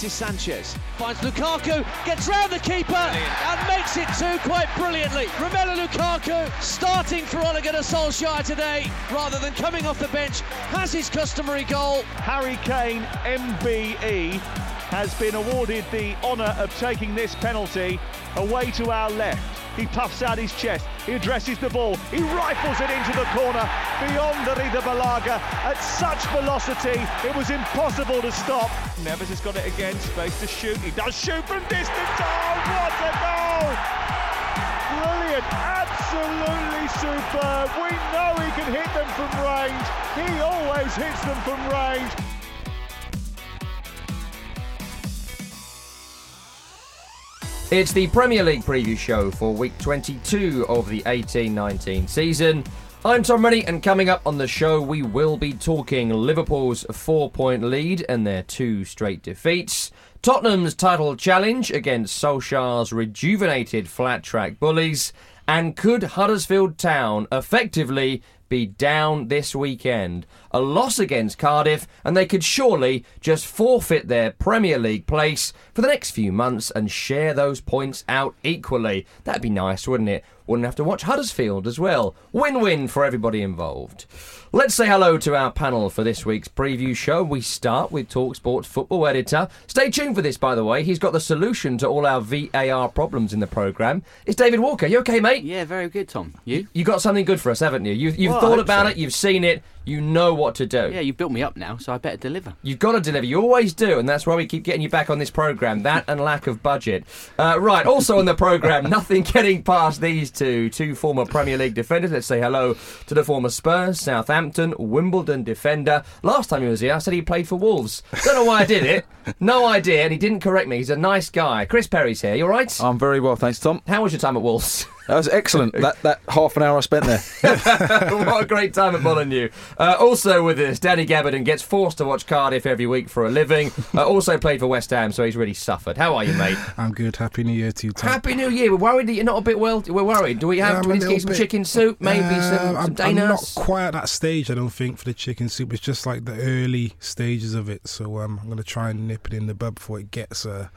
Alexis Sanchez finds Lukaku, gets round the keeper and makes it two quite brilliantly. Romelu Lukaku starting for Ole Gunnar Solskjaer today rather than coming off the bench has his customary goal. Harry Kane, MBE, has been awarded the honour of taking this penalty away to our left. He puffs out his chest, he addresses the ball, he rifles it into the corner beyond the Arrizabalaga at such velocity it was impossible to stop. Neves has got it again, space to shoot. He does shoot from distance. Oh, what a goal! Brilliant, absolutely superb. We know he can hit them from range. He always hits them from range. It's the Premier League preview show for week 22 of the 18 19 season. I'm Tom Rennie, and coming up on the show, we will be talking Liverpool's four point lead and their two straight defeats, Tottenham's title challenge against Solskjaer's rejuvenated flat track bullies, and could Huddersfield Town effectively be down this weekend? A loss against Cardiff, and they could surely just forfeit their Premier League place for the next few months and share those points out equally. That'd be nice, wouldn't it? Wouldn't have to watch Huddersfield as well. Win win for everybody involved. Let's say hello to our panel for this week's preview show. We start with Talksport's football editor. Stay tuned for this, by the way. He's got the solution to all our VAR problems in the programme. It's David Walker. You okay, mate? Yeah, very good, Tom. You? You got something good for us, haven't you? You've, you've Well, thought about so. it, you've seen it, you know what to do. Yeah, you've built me up now, so I better deliver. You've got to deliver. You always do, and that's why we keep getting you back on this program. That and lack of budget. Uh, right. Also on the program, nothing getting past these two, two former Premier League defenders. Let's say hello to the former Spurs, Southampton, Wimbledon defender. Last time he was here, I said he played for Wolves. Don't know why I did it. No idea, and he didn't correct me. He's a nice guy. Chris Perry's here. You all right? I'm very well, thanks, Tom. How was your time at Wolves? That was excellent. that that half an hour I spent there. what a great time at Molineux. Uh, also with us, Danny Gabbidon gets forced to watch Cardiff every week for a living. Uh, also played for West Ham, so he's really suffered. How are you, mate? I'm good. Happy New Year to you, Tom. Happy New Year. We're worried that you're not a bit well. We're worried. Do we have Yeah, do we need to get some bit- chicken soup? Maybe Um, some, some I'm, I'm not quite at that stage, I don't think, for the chicken soup. It's just like the early stages of it. So um, I'm going to try and nip it in the bud before it gets uh,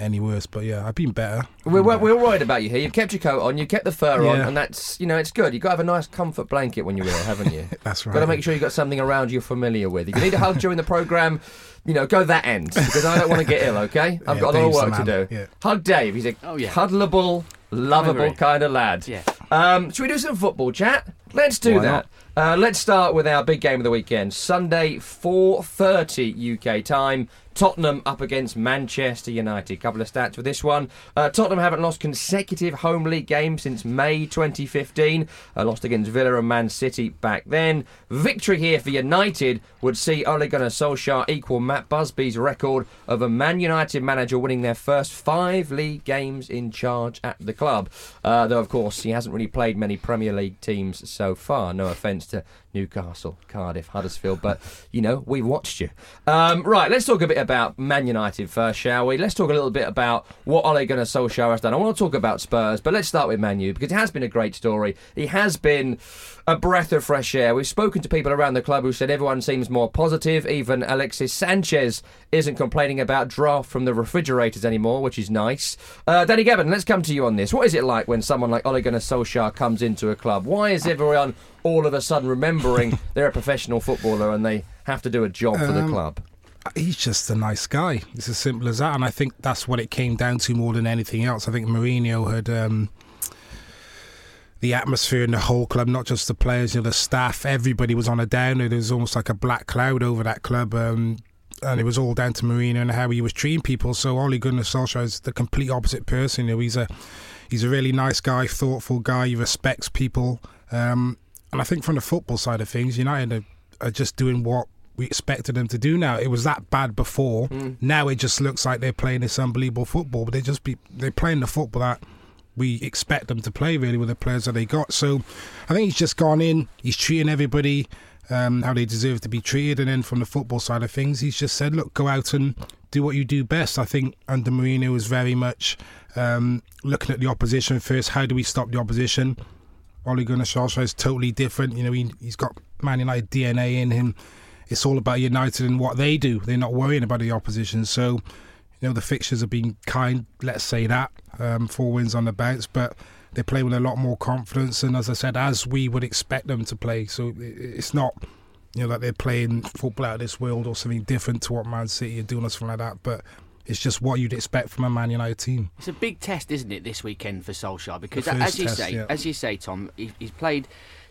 any worse. But yeah, I've been better. We're, we're, we're worried about you here. You've kept your coat on, you've kept the fur on, Yeah. and that's you know it's good. You've got to have a nice comfort blanket when you're here, haven't you? That's right. Got to make sure you've got something around you're familiar with. If you need a hug during the programme, you know, go that end because I don't want to get ill. Okay, I've Yeah, got a lot of Dave's work the to man, do. yeah. Hug Dave. He's a Oh, yeah. cuddleable, lovable agree. kind of lad. Yeah. Um, should we do some football chat? Let's do Why that. Uh, let's start with our big game of the weekend. Sunday, 4.30 UK time. Tottenham up against Manchester United. Couple of stats with this one. Uh, Tottenham haven't lost consecutive home league games since May 2015. Uh, lost against Villa and Man City back then. Victory here for United would see Ole Gunnar Solskjaer equal Matt Busby's record of a Man United manager winning their first five league games in charge at the club. Uh, though, of course, he hasn't really played many Premier League teams so far. No offence uh, Newcastle, Cardiff, Huddersfield. But you know, we've watched you. Um, right, let's talk a bit about Man United first, shall we? Let's talk a little bit about what Ole Gunnar Solskjaer has done. I want to talk about Spurs, but let's start with Man U because it has been a great story. He has been a breath of fresh air. We've spoken to people around the club who said everyone seems more positive. Even Alexis Sanchez isn't complaining about draft from the refrigerators anymore, which is nice. Uh, Danny Gabbidon, let's come to you on this. What is it like when someone like Ole Gunnar Solskjaer comes into a club? Why is everyone all of a sudden remembering they're a professional footballer and they have to do a job for the Um, club? He's just a nice guy. It's as simple as that, and I think that's what it came down to more than anything else. I think Mourinho had um, the atmosphere in the whole club, not just the players, you know, the staff. Everybody was on a downer. There was almost like a black cloud over that club. Um, and it was all down to Mourinho and how he was treating people. So Ole Gunnar Solskjaer is the complete opposite person. You know, he's a he's a really nice guy, thoughtful guy. He respects people. Um, and I think from the football side of things, United are, are just doing what we expected them to do now. It was that bad before. Now it just looks like they're playing this unbelievable football, but they just be they're playing the football that we expect them to play really with the players that they got. So I think he's just gone in, he's treating everybody um, how they deserve to be treated, and then from the football side of things, he's just said, look, go out and do what you do best. I think under Mourinho was very much um, looking at the opposition first. How do we stop the opposition? Ole Gunnar Solskjaer is totally different. You know, he, he's got Man United DNA in him. It's all about United and what they do. They're not worrying about the opposition. So, you know, the fixtures have been kind. Let's say that um, four wins on the bounce, but they play with a lot more confidence. And as I said, as we would expect them to play. So it's not, you know, that they're playing football out of this world or something different to what Man City are doing or something like that. But it's just what you'd expect from a Man United team. It's a big test, isn't it, this weekend for Solskjaer? Because as you test, say, yeah. as you say, Tom, he, he's played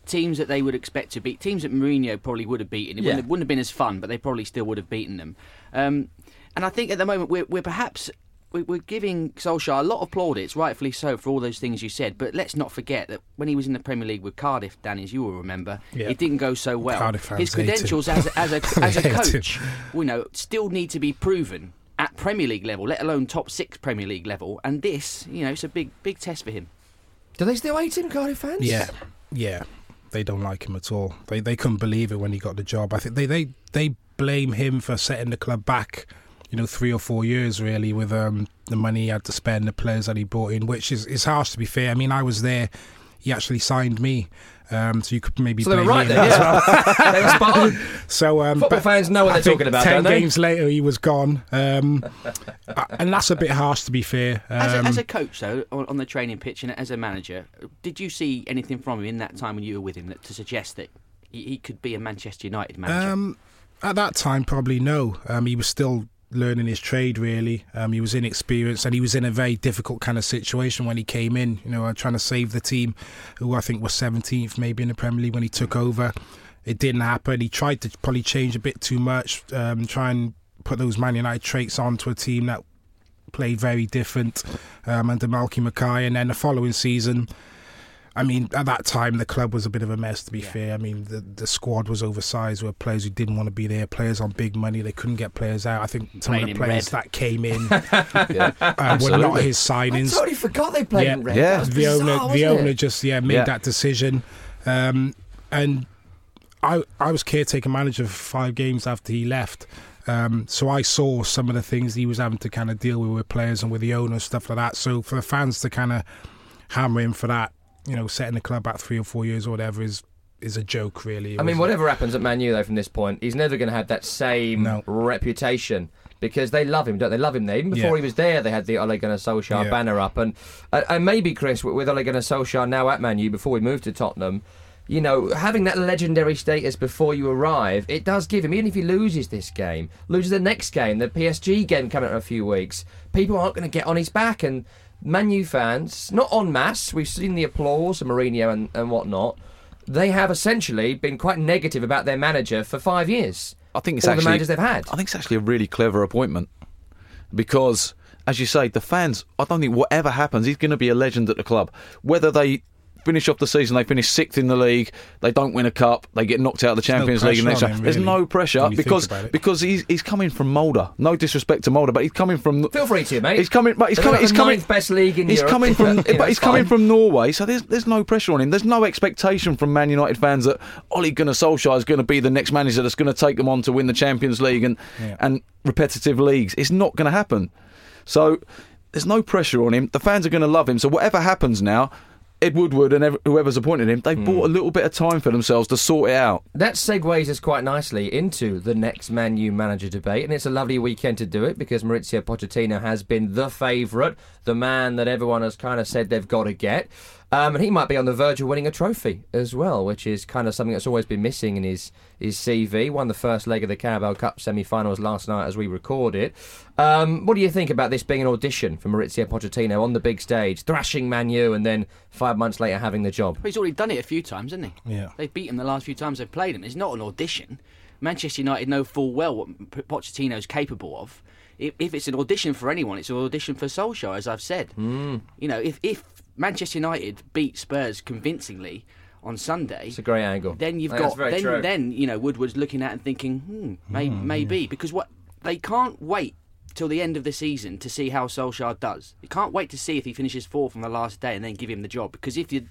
teams that they would expect to beat, teams that Mourinho probably would have beaten. It Yeah. wouldn't, have, wouldn't have been as fun, but they probably still would have beaten them. Um, and I think at the moment we're, we're perhaps we- we're giving Solskjaer a lot of plaudits, rightfully so, for all those things you said. But let's not forget that when he was in the Premier League with Cardiff, Danny, as you will remember, Yeah. it didn't go so well. Cardiff fans His hate him. credentials as a, as a, as a coach, you know, still need to be proven at Premier League level, let alone top six Premier League level. And this, you know, it's a big big test for him. Do they still hate him, Cardiff fans? Yeah, yeah. They don't like him at all. They they couldn't believe it when he got the job. I think they they, they blame him for setting the club back, you know, three or four years really with um, the money he had to spend, the players that he brought in, which is is harsh to be fair. I mean, I was there. He actually signed me, um, so you could maybe So they were right me there. as well. They were spot on. So um, Football fans know what I they're talking about, Ten don't they? games later, he was gone, um, and that's a bit harsh to be fair. As a, Um, as a coach, though, on, on the training pitch and as a manager, did you see anything from him in that time when you were with him that, to suggest that he, he could be a Manchester United manager? Um, at that time, probably no. Um, he was still learning his trade, really. Um, he was inexperienced and he was in a very difficult kind of situation when he came in, you know, uh, trying to save the team, who I think was 17th maybe in the Premier League when he took over. It didn't happen. He tried to probably change a bit too much, um, try and put those Man United traits onto a team that played very different um, under Malky Mackay. And then the following season, I mean, at that time, the club was a bit of a mess, to be fair. I mean, the, the squad was oversized with players who didn't want to be there, players on big money. They couldn't get players out. I think some Playing of the players red. that came in Yeah, uh, were not absolutely. his I signings. totally forgot they played Yeah. in red. Yeah. That the bizarre, owner, the wasn't owner just yeah made Yeah. that decision, um, and I I was caretaker manager for five games after he left. Um, so I saw some of the things he was having to kind of deal with with players and with the owner and stuff like that. So for the fans to kind of hammer him for that, you know, setting the club back three or four years or whatever is is a joke, really. I mean, whatever happens at Man U though from this point, he's never going to have that same No. reputation because they love him, don't they? Love him there. Even before Yeah. he was there, they had the Ole Gunnar Solskjaer Yeah. banner up, and and maybe Chris with, with Ole Gunnar Solskjaer now at Man U before we moved to Tottenham. You know, having that legendary status before you arrive, it does give him, even if he loses this game, loses the next game, the PSG game coming up in a few weeks, people aren't going to get on his back. And Man U fans, not en masse, we've seen the applause of Mourinho and, and whatnot, they have essentially been quite negative about their manager for five years. I think it's All actually the managers they've had. I think it's actually a really clever appointment because, as you say, the fans. I don't think whatever happens, he's going to be a legend at the club. Whether they finish off the season. They finish sixth in the league. They don't win a cup. They get knocked out of the no Champions League. And pressure next on year. There's no pressure when you think because because he's he's coming from Molde. No disrespect to Molde, but he's coming from. Feel free to, mate. He's coming, but he's They're coming. He's coming. best league in he's Europe. coming from, Yeah, but that's he's coming fine. from Norway, so there's there's no pressure on him. There's no expectation from Man United fans that Ole Gunnar Solskjaer is going to be the next manager that's going to take them on to win the Champions League and Yeah. and repetitive leagues. It's not going to happen. So there's no pressure on him. The fans are going to love him. So whatever happens now. Ed Woodward and whoever's appointed him, they Hmm. bought a little bit of time for themselves to sort it out. That segues us quite nicely into the next Man U manager debate, and it's a lovely weekend to do it because Mauricio Pochettino has been the favourite, the man that everyone has kind of said they've got to get. Um, and he might be on the verge of winning a trophy as well, which is kind of something that's always been missing in his, his CV. Won the first leg of the Carabao Cup semi finals last night as we record it. Um, what do you think about this being an audition for Mauricio Pochettino on the big stage, thrashing Man U, and then five months later having the job? Well, he's already done it a few times, hasn't he? Yeah. They've beat him the last few times they've played him. It's not an audition. Manchester United know full well what P- Pochettino's capable of. If, if it's an audition for anyone, it's an audition for Solskjaer, as I've said. Mm. You know, if, if Manchester United beat Spurs convincingly on Sunday, It's a great angle. then you've got very then true. then you know Woodward's looking at it and thinking, hmm, may, maybe because what they can't wait till the end of the season to see how Solskjaer does. You can't wait to see if he finishes fourth on the last day and then give him the job because if you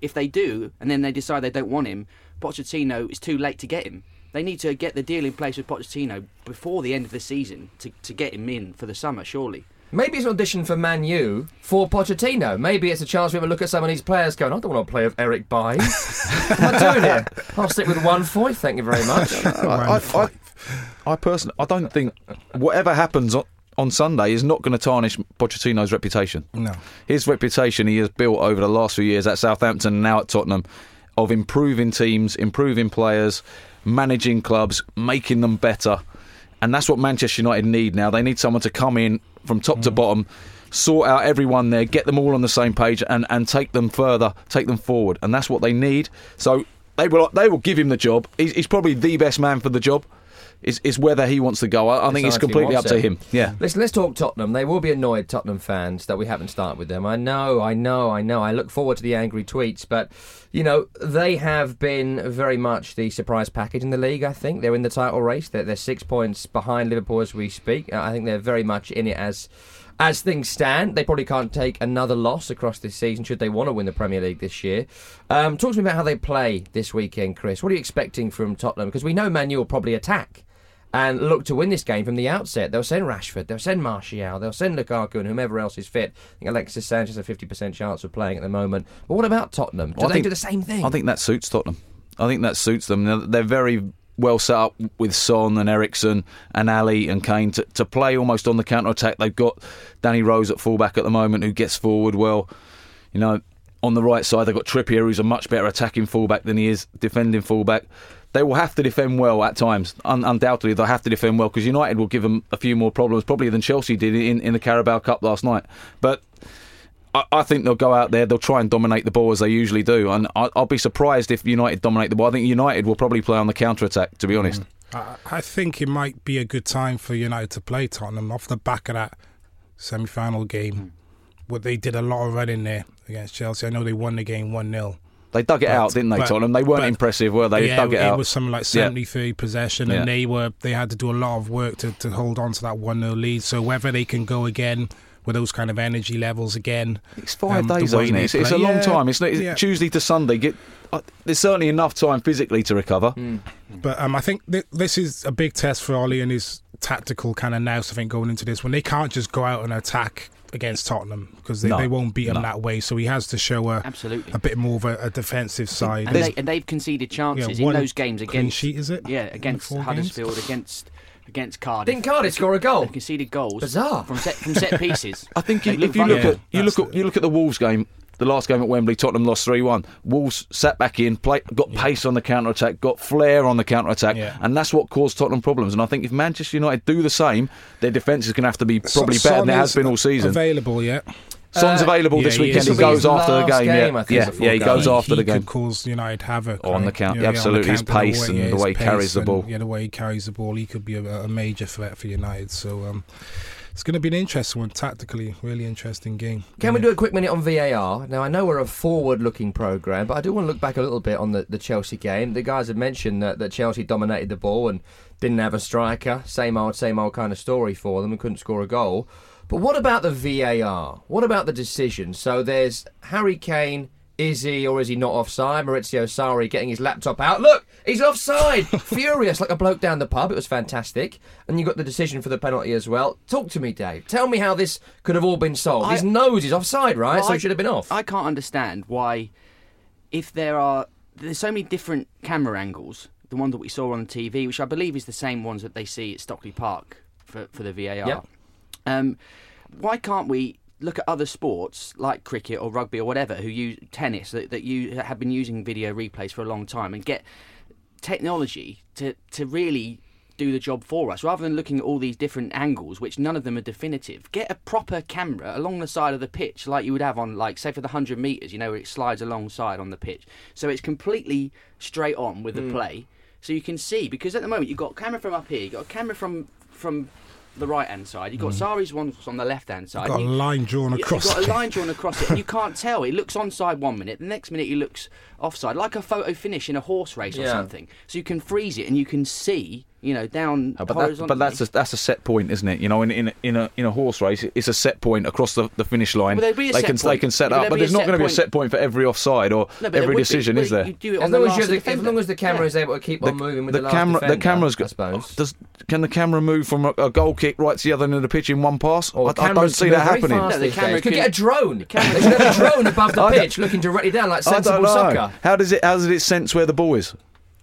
if they do and then they decide they don't want him, Pochettino it's too late to get him. They need to get the deal in place with Pochettino before the end of the season to, to get him in for the summer, surely. Maybe it's an audition for Man U for Pochettino. Maybe it's a chance for him to look at some of these players going, I don't want to play with Eric Bailly. what am I doing here? I'll stick with Juan Foyth, thank you very much. I, I, I, I personally, I don't think whatever happens on, on Sunday is not going to tarnish Pochettino's reputation. No. His reputation he has built over the last few years at Southampton and now at Tottenham of improving teams, improving players, managing clubs, making them better. And that's what Manchester United need now. They need someone to come in from top to mm. bottom, sort out everyone there, get them all on the same page, and, and take them further, take them forward. And that's what they need. So they will they will give him the job. He's, he's probably the best man for the job. Is is whether he wants to go. I, I think it's completely up wants to him. Yeah. Listen, let's talk Tottenham. They will be annoyed, Tottenham fans, that we haven't started with them. I know, I know, I know. I look forward to the angry tweets, but, you know, they have been very much the surprise package in the league, I think. They're in the title race. They're, they're six points behind Liverpool as we speak. Uh, I think they're very much in it as. As things stand, they probably can't take another loss across this season should they want to win the Premier League this year. Um, talk to me about how they play this weekend, Chris. What are you expecting from Tottenham? Because we know Manu will probably attack and look to win this game from the outset. They'll send Rashford, they'll send Martial, they'll send Lukaku and whomever else is fit. I think Alexis Sanchez has a 50% chance of playing at the moment. But what about Tottenham? Do Well, they think- do the same thing? I think that suits Tottenham. I think that suits them. They're- very well set up with Son and Eriksen and Alli and Kane to, to play almost on the counter attack. They've got Danny Rose at fullback at the moment who gets forward well. You know, on the right side they've got Trippier who's a much better attacking fullback than he is defending fullback. They will have to defend well at times. Un- undoubtedly, they'll have to defend well because United will give them a few more problems probably than Chelsea did in, in the Carabao Cup last night. But I, I think they'll go out there, they'll try and dominate the ball as they usually do. And I, I'll be surprised if United dominate the ball. I think United will probably play on the counter attack, to be honest. I, I think it might be a good time for United to play Tottenham off the back of that semi final game. Hmm. What they did a lot of running there against Chelsea. I know they won the game 1 0. They dug it But- out, didn't they, but- Tottenham? They weren't but- impressive, were they? yeah, dug it, out. was something like Yeah. 70 30 possession, Yeah. and they were they had to do a lot of work to, to hold on to that 1 0 lead. So whether they can go again with those kind of energy levels again. It's five um, days, way isn't it? It's, it's a long Yeah, time. It's, it's yeah. Tuesday to Sunday. Get, uh, there's certainly enough time physically to recover. But um, I think th- this is a big test for Ollie and his tactical kind of nous. I think going into this when they can't just go out and attack against Tottenham because they, No. they won't beat him No. that way. So he has to show a Absolutely. a bit more of a, a defensive side. And, they, and they've conceded chances Yeah, in those games clean against sheet, is it? yeah against four games? Huddersfield against against Cardiff. Didn't Cardiff score a goal? They conceded goals. Bizarre. from set from set pieces. I think They if, if you look Yeah, at you look at you look at the Wolves game, the last game at Wembley, Tottenham lost three one. Wolves sat back in, play, got pace on the counter attack, got flair on the counter attack, Yeah. and that's what caused Tottenham problems. And I think if Manchester United do the same, their defence is going to have to be probably Son- better than it Son has been all season. Available yet? Son's Uh, available yeah, this he weekend. is. He This will be goes after the game. game, yeah, yeah, yeah. He going. goes after he the game. could cause United havoc Oh, on right? the count- Yeah, yeah, the absolutely. His counter, the pace way- and yeah, the way he carries pace the and, ball. Yeah, the way he carries the ball, he could be a, a major threat for United. So um, it's going to be an interesting one tactically. Really interesting game. Can we do a quick minute on VAR? Now, I know we're a forward looking programme, but I do want to look back a little bit on the, the Chelsea game. The guys have mentioned that, that Chelsea dominated the ball and didn't have a striker. Same old, same old kind of story for them and couldn't score a goal. But what about the VAR? What about the decision? So there's Harry Kane. Is he or is he not offside? Maurizio Sarri getting his laptop out. Look, he's offside. Furious like a bloke down the pub. It was fantastic. And you got the decision for the penalty as well. Talk to me, Dave. Tell me how this could have all been solved. I- his nose is offside, right? Well, so I- he should have been off. I can't understand why, if there are there's so many different camera angles, the one that we saw on the TV, which I believe is the same ones that they see at Stockley Park for for the VAR. Yep. Um, why can't we look at other sports like cricket or rugby or whatever who use tennis that, that you have been using video replays for a long time and get technology to to really do the job for us rather than looking at all these different angles which none of them are definitive. Get a proper camera along the side of the pitch like you would have on like say for the 100 meters you know where it slides alongside on the pitch. So it's completely straight on with the hmm. play. So you can see because at the moment you've got a camera from up here you've got a camera from from the right hand side you've got mm. Sarri's one on the left hand side Got a line drawn across. You've got a line drawn across it, and you can't tell. It looks onside one minute, the next minute it looks offside, like a photo finish in a horse race or something. So you can freeze it, and you can see, you know, down Oh, but, that, but that's a, that's a set point, isn't it? You know, in in a, in a in a horse race, it's a set point across the, the finish line. Well, be a they set can they can set But up, but be there's not going to be a set point for every offside or No, every would be. decision, is there? You do it as on the long as, the, as long as the camera Yeah. is able to keep on moving with the, the last camera, the defender, camera's I got. suppose. Does can the camera move from a, a goal kick right to the other end of the pitch in one pass? Or I, I don't see that happening. fast No, the camera. Could can- get a drone. camera- They should have a drone above the I don't- pitch, looking directly down like I sensible know. soccer. How does it? How does it sense where the ball is?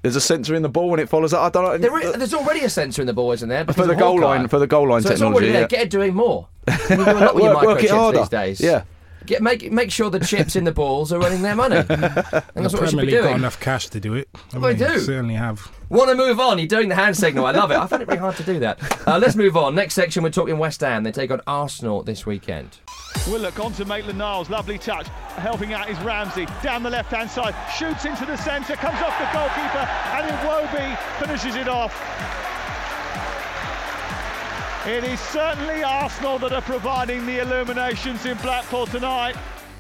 There's a sensor in the ball when it follows that. I don't know. There is, there's already a sensor in the ball, isn't there? because for the of goal line, for the goal line so it's technology. already there. yeah. Get it doing more. You can do a lot with your Work- work it microchips harder. these days. Yeah. Get make make sure the chips in the balls are running their money. and that's the what we should Premier be League got enough cash to do it. I Well, they mean, do. Certainly have. Want to move on? You're doing the hand signal. I love it. I find it very hard to do that. Uh, let's move on. Next section, we're talking West Ham. They take on Arsenal this weekend. Willock on to Maitland Niles, lovely touch. Helping out is Ramsey down the left hand side, shoots into the centre, comes off the goalkeeper, and Iwobi finishes it off. It is certainly Arsenal that are providing the illuminations in Blackpool tonight.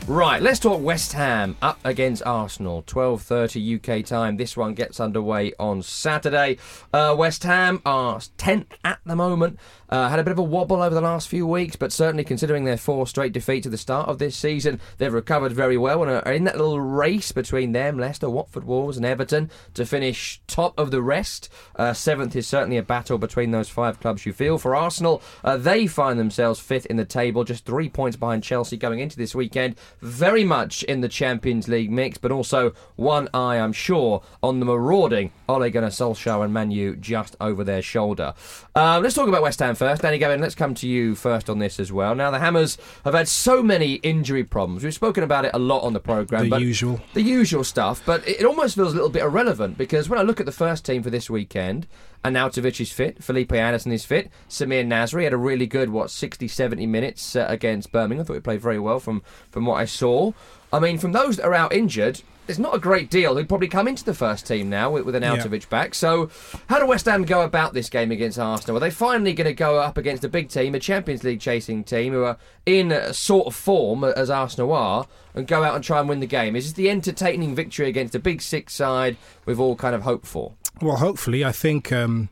Right, let's talk West Ham up against Arsenal. 12:30 UK time. This one gets underway on Saturday. Uh, West Ham are 10th at the moment. Uh, had a bit of a wobble over the last few weeks, but certainly considering their four straight defeats at the start of this season, they've recovered very well and are in that little race between them, Leicester, Watford, Wolves, and Everton to finish top of the rest. Uh, seventh is certainly a battle between those five clubs. You feel for Arsenal, uh, they find themselves fifth in the table, just three points behind Chelsea going into this weekend. Very much in the Champions League mix, but also one eye, I'm sure, on the marauding Ole Gunnar Solskjaer and Manu just over their shoulder. Uh, let's talk about West Ham first. Danny Gabbidon, let's come to you first on this as well. Now, the Hammers have had so many injury problems. We've spoken about it a lot on the programme. The usual. the usual stuff, but it almost feels a little bit irrelevant because when I look at the first team for this weekend, Arnautovic is fit, Felipe Anderson is fit, Samir Nasri had a really good, what, 60, 70 minutes uh, against Birmingham. I thought he played very well from, from what I saw. I mean, from those that are out injured, there's not a great deal who'd probably come into the first team now with, with Arnautovic back. So, how do West Ham go about this game against Arsenal? Are they finally going to go up against a big team, a Champions League chasing team who are in a sort of form as Arsenal are, and go out and try and win the game? Is this the entertaining victory against a big six side we've all kind of hoped for? Well, hopefully, I think um,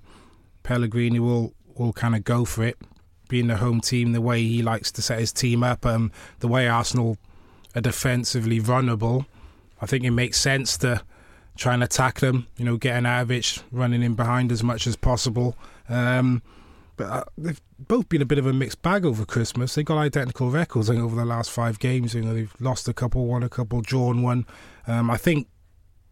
Pellegrini will will kind of go for it, being the home team, the way he likes to set his team up, um, the way Arsenal are defensively vulnerable. I think it makes sense to try and attack them. You know, getting Avich running in behind as much as possible. Um, but uh, they've both been a bit of a mixed bag over Christmas. They got identical records think, over the last five games. You know, they've lost a couple, won a couple, drawn one. Um, I think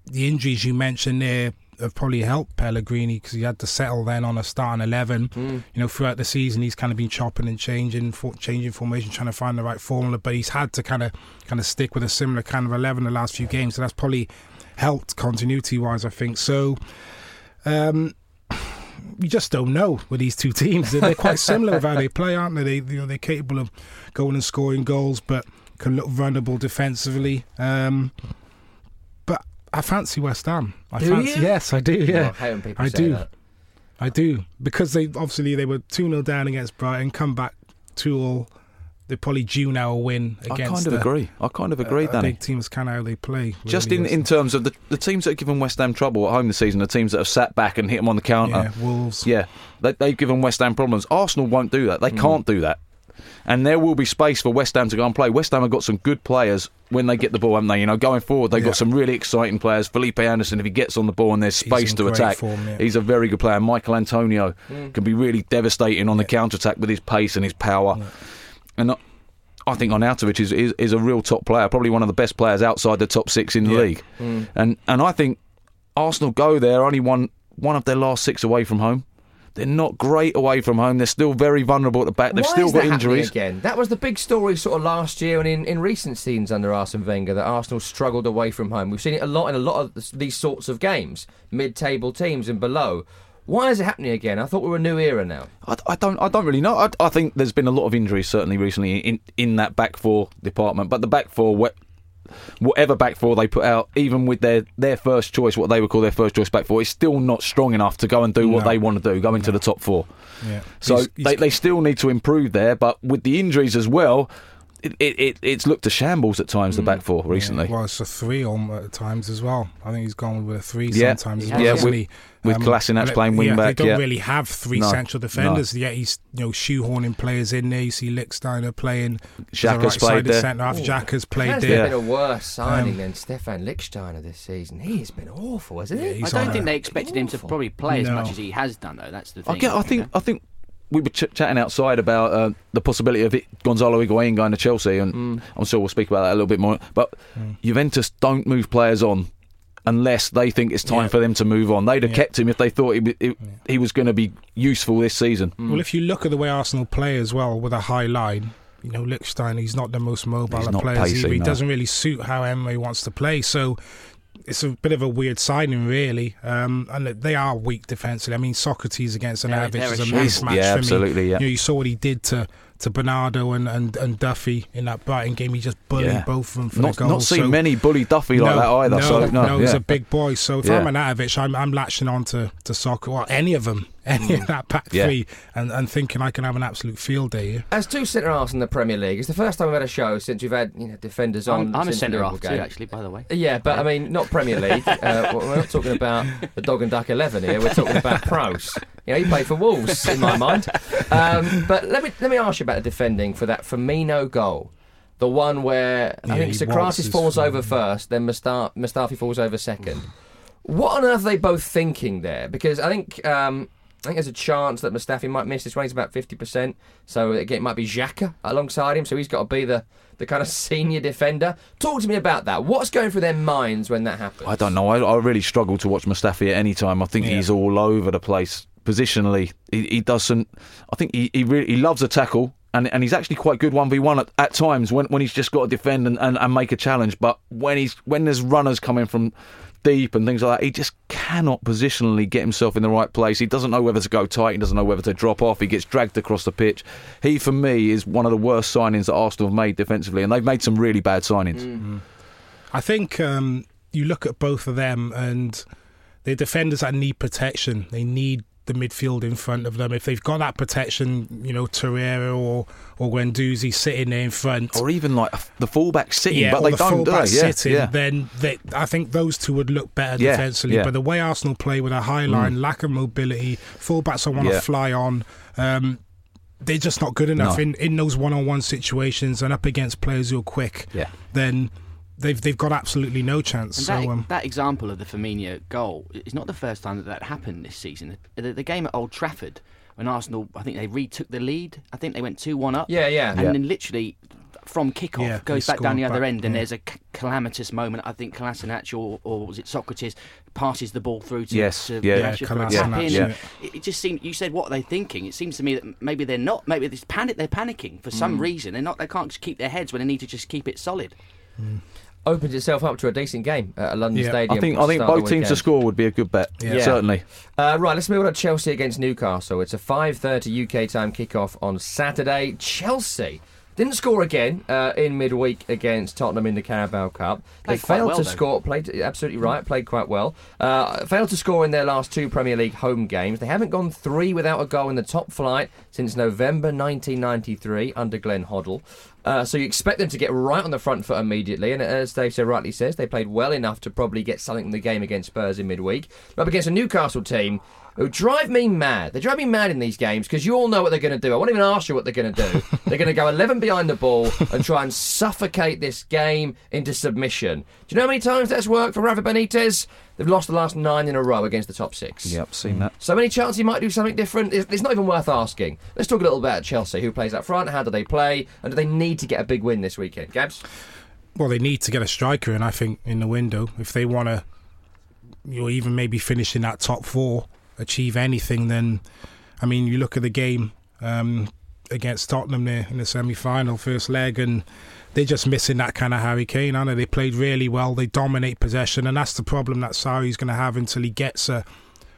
the injuries you mentioned there have probably helped Pellegrini because he had to settle then on a starting eleven. You know, throughout the season, he's kind of been chopping and changing, for, changing formation, trying to find the right formula. But he's had to kind of kind of stick with a similar kind of eleven the last few games. So that's probably helped continuity wise. I think so. Um, you just don't know with these two teams. They're, they're quite similar with how they play, aren't they? They you know they're capable of going and scoring goals, but can look vulnerable defensively. Um, I fancy West Ham. I Do fancy, you? Yes, I do. Yeah, I people I say do. that. I do because they obviously they were two 0 down against Brighton, come back two all. they probably due now a win against. I kind of the- agree. I kind of agree, uh, Danny. Big teams kind of how they play. Just in, in terms of the, the teams that have given West Ham trouble at home this season, the teams that have sat back and hit them on the counter. yeah, Wolves. Yeah, they, they've given West Ham problems. Arsenal won't do that. They Mm. can't do that. And there will be space for West Ham to go and play. West Ham have got some good players when they get the ball, haven't they? You know, going forward, they've Yeah. got some really exciting players. Felipe Anderson, if he gets on the ball and there's He's space in to great attack, form, yeah. he's a very good player. Michael Antonio mm. can be really devastating on the counter attack with his pace and his power. And I- I think Arnautovic is, is is a real top player, probably one of the best players outside the top six in the Yeah. league. Mm. And and I think Arsenal go there only one one of their last six away from home. They're not great away from home. They're still very vulnerable at the back. They've Why still is got injuries. again. That was the big story sort of last year and in, in recent seasons under Arsene Wenger that Arsenal struggled away from home. We've seen it a lot in a lot of these sorts of games, mid-table teams and below. Why is it happening again? I thought we were a new era now. I, I don't. I don't really know. I, I think there's been a lot of injuries certainly recently in, in that back four department. But the back four, whatever back four they put out, even with their, their first choice, what they would call their first choice back four, is still not strong enough to go and do what No. they want to do, go into the top four. Yeah. So He's- he's- they, they still need to improve there. But with the injuries as well, it, it, it it's looked a shambles at times. The back four recently. Yeah, well, it's a three on at times as well. I think he's gone with a three Yeah. sometimes as Yeah, well. yeah, hasn't with- he? with Kolasinac playing wing yeah, back, They don't yeah. really have three No, central defenders. Yet he's you know shoehorning players in there. You see Lichtsteiner playing. Xhaka's played there. Centre half. Xhaka's played Has there. there been a worse signing Um, than Stefan Lichtsteiner this season? He's been awful, hasn't he? Yeah, I don't a- think they expected him to probably play as much as he has done, though. That's the thing. I, get, I think? I think we were ch- chatting outside about uh, the possibility of it, Gonzalo Higuain going to Chelsea, and Mm. I'm sure we'll speak about that a little bit more. But Juventus don't move players on unless they think it's time Yeah. for them to move on. They'd have Yeah. kept him if they thought he, he, he was going to be useful this season. Well, if you look at the way Arsenal play as well with a high line, you know, Lickstein, he's not the most mobile He's of players. pacey, either. He no. doesn't really suit how Emery wants to play. So it's a bit of a weird signing, really. Um, and they are weak defensively. I mean, Socrates against They're- Anavic is a a shambles. mismatch Yeah, for absolutely, me. yeah. You, know, you saw what he did to, to Bernardo and, and, and Duffy in that Brighton game. He just bullied Yeah. both of them for Not, the goals. not seen So- many bully Duffy like that either. No, so no, he's yeah. a big boy. So if Yeah. I'm Arnautovic, I'm, I'm latching on to, to soccer, or any of them, any of that back Yeah. three, and, and thinking I can have an absolute field day here. As two centre halves in the Premier League, it's the first time we've had a show since we've had you know defenders on. I'm, I'm a centre half too, actually. By the way. Yeah, but I mean, not Premier League. uh, we're not talking about the Dog and Duck Eleven here. We're talking about pros. You know, you play for Wolves in my mind. Um, but let me let me ask you about the defending for that Firmino goal. The one where I Yeah, think he Socrates falls through. over first, then Musta- Mustafi falls over second. What on earth are they both thinking there? Because I think um, I think there's a chance that Mustafi might miss this one. He's about fifty percent, so again, it might be Xhaka alongside him. So he's got to be the the kind of senior defender. Talk to me about that. What's going through their minds when that happens? I don't know. I, I really struggle to watch Mustafi at any time. I think Yeah. he's all over the place positionally. He, he doesn't. I think he he, really, he loves a tackle. And, and he's actually quite good one v one at, at times when, when he's just got to defend and, and, and make a challenge. But when he's when there's runners coming from deep and things like that, he just cannot positionally get himself in the right place. He doesn't know whether to go tight. He doesn't know whether to drop off. He gets dragged across the pitch. He, for me, is one of the worst signings that Arsenal have made defensively, and they've made some really bad signings. I think um, you look at both of them, and they're defenders that need protection. They need the midfield in front of them. If they've got that protection, you know, Torreira or or Guendouzi sitting there in front, Or even like the fullback sitting, yeah, but they the don't. do fullback they? Sitting, yeah. then they, I think those two would look better Yeah, defensively. yeah. Mm. But the way Arsenal play with a high line, lack of mobility, fullbacks want to Yeah. fly on. Um, they're just not good enough No. in, in those one-on-one situations and up against players who are quick. Yeah. Then they've they've got absolutely no chance. And so that, um, that example of the Firmino goal is not the first time that that happened this season. The, the game at Old Trafford, when Arsenal, I think they retook the lead. I think they went 2 1 up. Yeah, yeah. And Yeah. then literally from kick-off Yeah, goes back down the other back, end and yeah. there's a calamitous moment. I think Kolasinac or, or was it Socrates passes the ball through to, Yes, to yeah. Rashford for Kolasinac, yeah. It, it just seemed you said what are they thinking? It seems to me that maybe they're not. Maybe they're panic. They're panicking for Mm. some reason. They're not. They can't just keep their heads when they need to just keep it solid. Opens itself up to a decent game at a London Yeah. Stadium. I think I think both teams to score would be a good bet. Yeah. Certainly. Uh, right, let's move on to Chelsea against Newcastle. It's a 5:30 UK time kickoff on Saturday. Chelsea Didn't score again uh, in midweek against Tottenham in the Carabao Cup. Played they quite failed well, to though. score. Played absolutely right. Played quite well. Uh, failed to score in their last two Premier League home games. They haven't gone three without a goal in the top flight since November 1993 under Glenn Hoddle. Uh, so you expect them to get right on the front foot immediately, and as Dave so rightly says, they played well enough to probably get something in the game against Spurs in midweek. But against a Newcastle team who drive me mad. They drive me mad in these games because you all know what they're going to do. I won't even ask you what they're going to do. they're going to go 11 behind the ball and try and suffocate this game into submission. Do you know how many times that's worked for Rafa Benitez? They've lost the last nine in a row against the top six. Yep, seen that. So any chance he might do something different? It's, it's not even worth asking. Let's talk a little bit about Chelsea. Who plays up front? How do they play? And do they need to get a big win this weekend? Gabs? Well, they need to get a striker in, I think, in the window if they want to, you know, even maybe finish in that top four, achieve anything. Then, I mean, you look at the game um, against Tottenham there in the semi-final, first leg, and they're just missing that kind of Harry Kane. aren't they? They played really well. They dominate possession, and that's the problem that Sarri's going to have until he gets a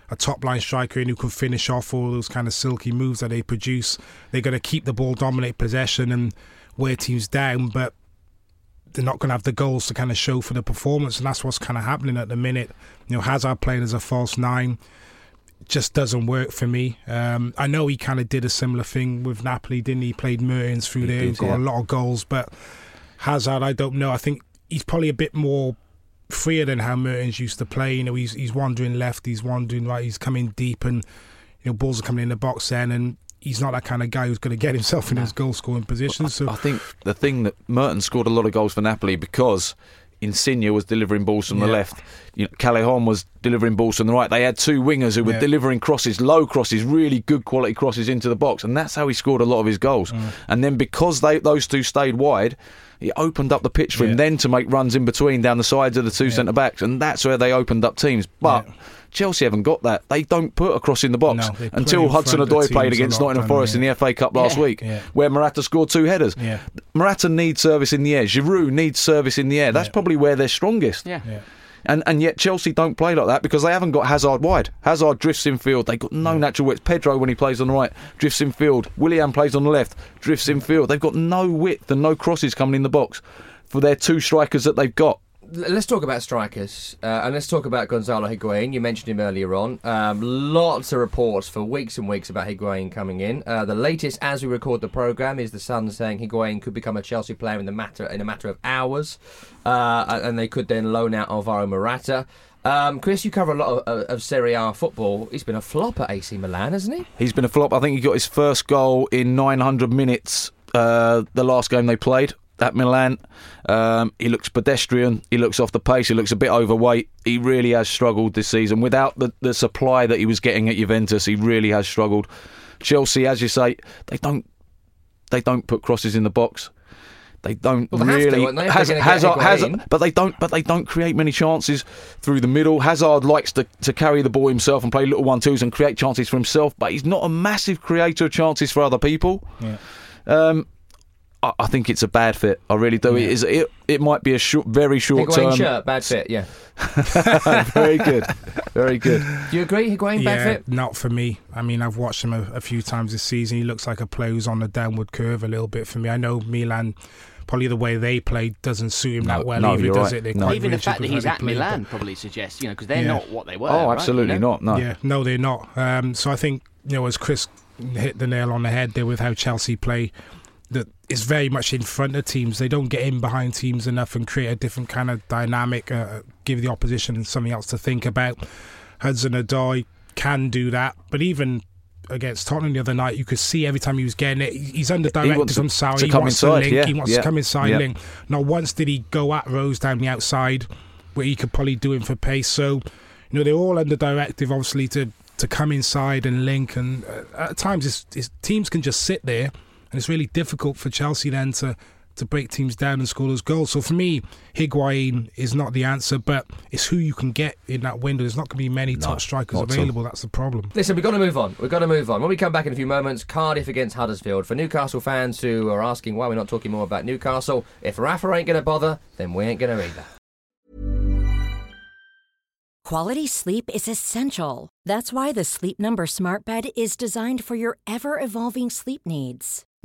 a top line striker in who can finish off all those kind of silky moves that they produce. They're going to keep the ball, dominate possession, and wear teams down, but they're not going to have the goals to kind of show for the performance, and that's what's kind of happening at the minute. You know, Hazard playing as a false nine just doesn't work for me. Um, I know he kind of did a similar thing with Napoli, didn't he? Played Mertens through He there, did, got yeah. a lot of goals, but Hazard, I don't know. I think he's probably a bit more freer than how Mertens used to play. You know, he's he's wandering left, he's wandering right, he's coming deep, and you know, balls are coming in the box then, and he's not that kind of guy who's going to get himself in his goal scoring position. So I think the thing that Mertens scored a lot of goals for Napoli because Insigne was delivering balls from the Yeah. left. You know, Callejon was delivering balls from the right. They had two wingers who were Yeah. delivering crosses, low crosses, really good quality crosses into the box, and that's how he scored a lot of his goals. Mm. And then because they those two stayed wide. It opened up the pitch for Yeah. him then to make runs in between down the sides of the two centre backs, and that's where they opened up teams. But. Chelsea haven't got that. They don't put a cross in the box No, until Hudson front Odoi played against lot, Nottingham Forest they? in the FA Cup last Yeah. week, Yeah. where Morata scored two headers. Yeah. Morata needs service in the air. Giroud needs service in the air. That's Yeah. probably where they're strongest. Yeah. yeah. And and yet Chelsea don't play like that because they haven't got Hazard wide. Hazard drifts in field. They've got no natural width. Pedro when he plays on the right drifts in field. Willian plays on the left drifts in field. They've got no width and no crosses coming in the box for their two strikers that they've got. Let's talk about strikers, uh, and let's talk about Gonzalo Higuain. You mentioned him earlier on. Um, lots of reports for weeks and weeks about Higuain coming in. Uh, the latest, as we record the program, is the Sun saying Higuain could become a Chelsea player in the matter in a matter of hours, uh, and they could then loan out Alvaro Morata. Um, Chris, you cover a lot of, of Serie A football. He's been a flop at AC Milan, hasn't he? He's been a flop. I think he got his first goal in 900 minutes uh, the last game they played at Milan. Um, he looks pedestrian. He looks off the pace. He looks a bit overweight. He really has struggled this season. Without the, the supply that he was getting at Juventus, he really has struggled. Chelsea, as you say, they don't they don't put crosses in the box. They don't Well, they have to, really. they, if Haz- they're gonna get Hazard, Hazard, but they don't. But they don't create many chances through the middle. Hazard likes to, to carry the ball himself and play little one twos and create chances for himself. But he's not a massive creator of chances for other people. Yeah. Um, I, I think it's a bad fit. I really do. It is. It, it might be a short, very short Higuain term. shirt, bad fit. Yeah. very good. Very good. Do you agree, Higuain, bad fit? not for me. I mean, I've watched him a, a few times this season. He looks like a player who's on the downward curve a little bit for me. I know Milan, probably the way they play doesn't suit him No, that well. no, either, you're does right. it? No. Even the fact that he's at play, Milan but- probably suggests, you know, because they're Yeah. not what they were. Oh, right? absolutely You know? not. No. Yeah, no, they're not. Um, so I think you know, as Chris hit the nail on the head there with how Chelsea play, it's very much in front of teams. They don't get in behind teams enough and create a different kind of dynamic, uh, give the opposition something else to think about. Hudson Odoi can do that, but even against Tottenham the other night, you could see every time he was getting it, he's under to- from Sarri. He wants to link. yeah, he wants yeah, to come inside yeah. link. Not once did he go at Rose down the outside, where he could probably do him for pace. So, you know, they're all under directive, obviously, to to come inside and link. And uh, at times, it's, it's, teams can just sit there, and it's really difficult for Chelsea then to to break teams down and score those goals. So for me, Higuain is not the answer, but it's who you can get in that window. There's not going to be many top strikers not at all. available. That's the problem. Listen, we've got to move on. We've got to move on. When we come back in a few moments, Cardiff against Huddersfield. For Newcastle fans who are asking why we're not talking more about Newcastle, if Rafa ain't going to bother, then we ain't going to either. Quality sleep is essential. That's why the Sleep Number Smart Bed is designed for your ever evolving sleep needs.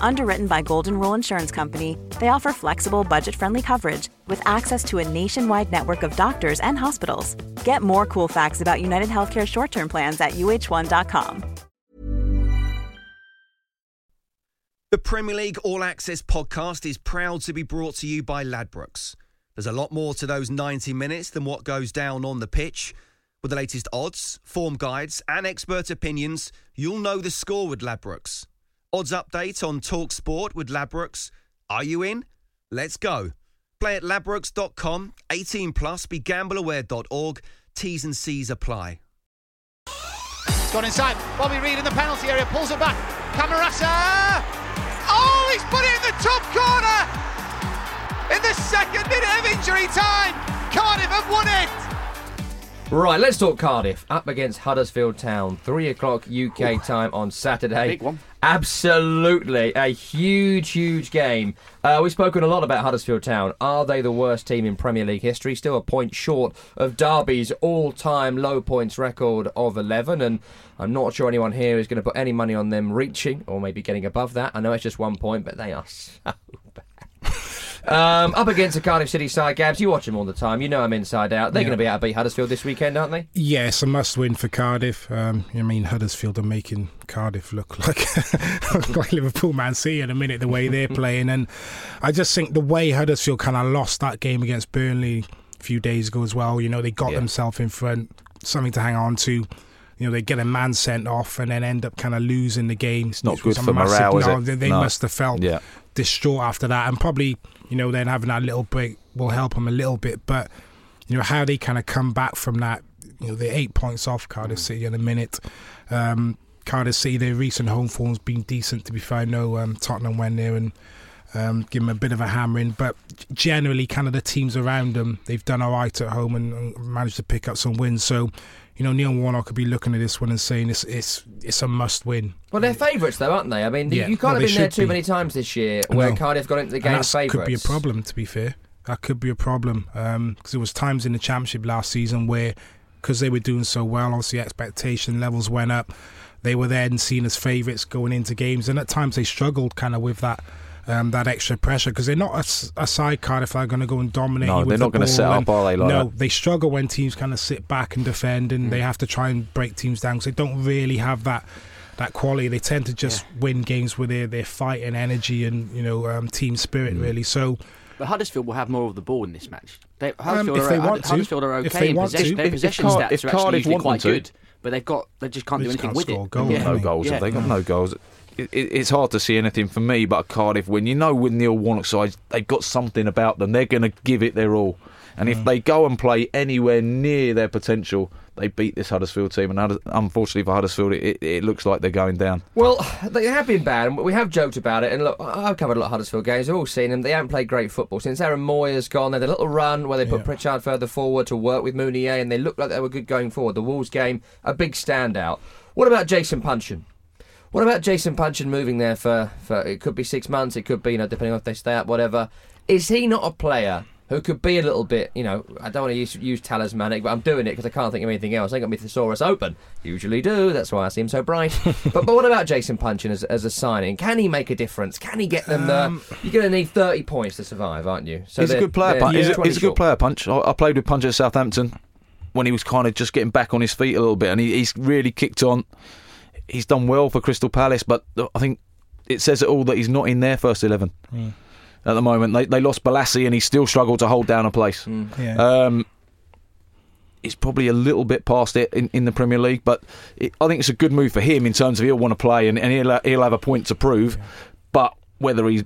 Underwritten by Golden Rule Insurance Company, they offer flexible, budget friendly coverage with access to a nationwide network of doctors and hospitals. Get more cool facts about United Healthcare short term plans at uh1.com. The Premier League All Access podcast is proud to be brought to you by Ladbrokes. There's a lot more to those 90 minutes than what goes down on the pitch. With the latest odds, form guides, and expert opinions, you'll know the score with Ladbrokes. Odds update on Talk Sport with Ladbrokes. Are you in? Let's go. Play at ladbrokes.com, 18 plus, begambleaware.org. T's and C's apply. It's gone inside. Bobby Reid in the penalty area pulls it back. Camarasa! Oh, he's put it in the top corner! In the second minute of injury time! Cardiff have won it! Right, let's talk Cardiff up against Huddersfield Town, three o'clock UK time on Saturday. Big one. Absolutely, a huge, huge game. Uh, we've spoken a lot about Huddersfield Town. Are they the worst team in Premier League history? Still a point short of Derby's all-time low points record of 11, and I'm not sure anyone here is going to put any money on them reaching or maybe getting above that. I know it's just one point, but they are so. Um, up against the Cardiff City side, Gabs. You watch them all the time. You know I'm inside out. They're Yeah. going to be out to beat Huddersfield this weekend, aren't they? Yes, a must win for Cardiff. Um, I mean, Huddersfield are making Cardiff look like like Liverpool, Man City in a minute, the way they're playing. And I just think the way Huddersfield kind of lost that game against Burnley a few days ago as well, you know, they got Yeah. themselves in front, something to hang on to. You know, they get a man sent off and then end up kind of losing the game. It's not good for morale, no? They, they No. must have felt Yeah. distraught after that, and probably you know then having that little break will help them a little bit. But you know how they kind of come back from that. You know they're eight points off Cardiff City in a minute. Um, Cardiff City, their recent home form's been decent. To be fair, I know um, Tottenham went there and um, give them a bit of a hammering, but generally, kind of the teams around them, they've done all right at home and, and managed to pick up some wins. So. You know, Neil Warnock could be looking at this one and saying it's it's it's a must win. Well, they're favourites, though, aren't they? I mean, Yeah, you can't well, have been there too be. many times this year where No. Cardiff got into the game that favourites. could be a problem, to be fair. That could be a problem um, because there was times in the championship last season where, because they were doing so well, obviously expectation levels went up. They were then seen as favourites going into games, and at times they struggled kind of with that. Um, that extra pressure because they're not a, s- a side card if they're going to go and dominate. No, you with they're the not gonna ball set up, and- are they, like no, that? they struggle when teams kind of sit back and defend, and they have to try and break teams down because they don't really have that that quality. They tend to just win games with their, their fight and energy and you know um, team spirit really. So But Huddersfield will have more of the ball in this match. They, Um, if are, they want to. Huddersfield are If okay they in possession. to. Their If- if possession stats if are actually usually quite to- good, but they've got they just can't They do just anything can't with score it. goals, Yeah. no goals. Yeah. Have they got no goals? It, it, it's hard to see anything for me, but a Cardiff win. You know, with Neil Warnock side, they've got something about them. They're going to give it their all. And Mm. if they go and play anywhere near their potential, they beat this Huddersfield team. And unfortunately for Huddersfield, it, it, it looks like they're going down. Well, they have been bad, and we have joked about it. And look, I've covered a lot of Huddersfield games. We've all seen them. They haven't played great football since Aaron Mooy's gone. They had a little run where they put Yeah. Pritchard further forward to work with Mounié, and they looked like they were good going forward. The Wolves game, a big standout. What about Jason Puncheon? What about Jason Puncheon moving there for, for it could be six months, it could be, you know, depending on if they stay up, whatever. Is he not a player who could be a little bit, you know, I don't want to use, use talismanic, but I'm doing it because I can't think of anything else. I ain't got my thesaurus open. Usually do, that's why I seem so bright. but, but what about Jason Puncheon as, as a signing? Can he make a difference? Can he get them there? Um, you're going to need 30 points to survive, aren't you? So he's a good player. Punch. He's, a, he's a good player. Punch. I, I played with Punch at Southampton when he was kind of just getting back on his feet a little bit, and he, he's really kicked on. He's done well for Crystal Palace, but I think it says it all that he's not in their first eleven at the moment. They they lost Balassi, and he still struggled to hold down a place. yeah. Um, is probably a little bit past it in, in the Premier League, but it, I think it's a good move for him in terms of he'll want to play and, and he'll, he'll have a point to prove. But whether he's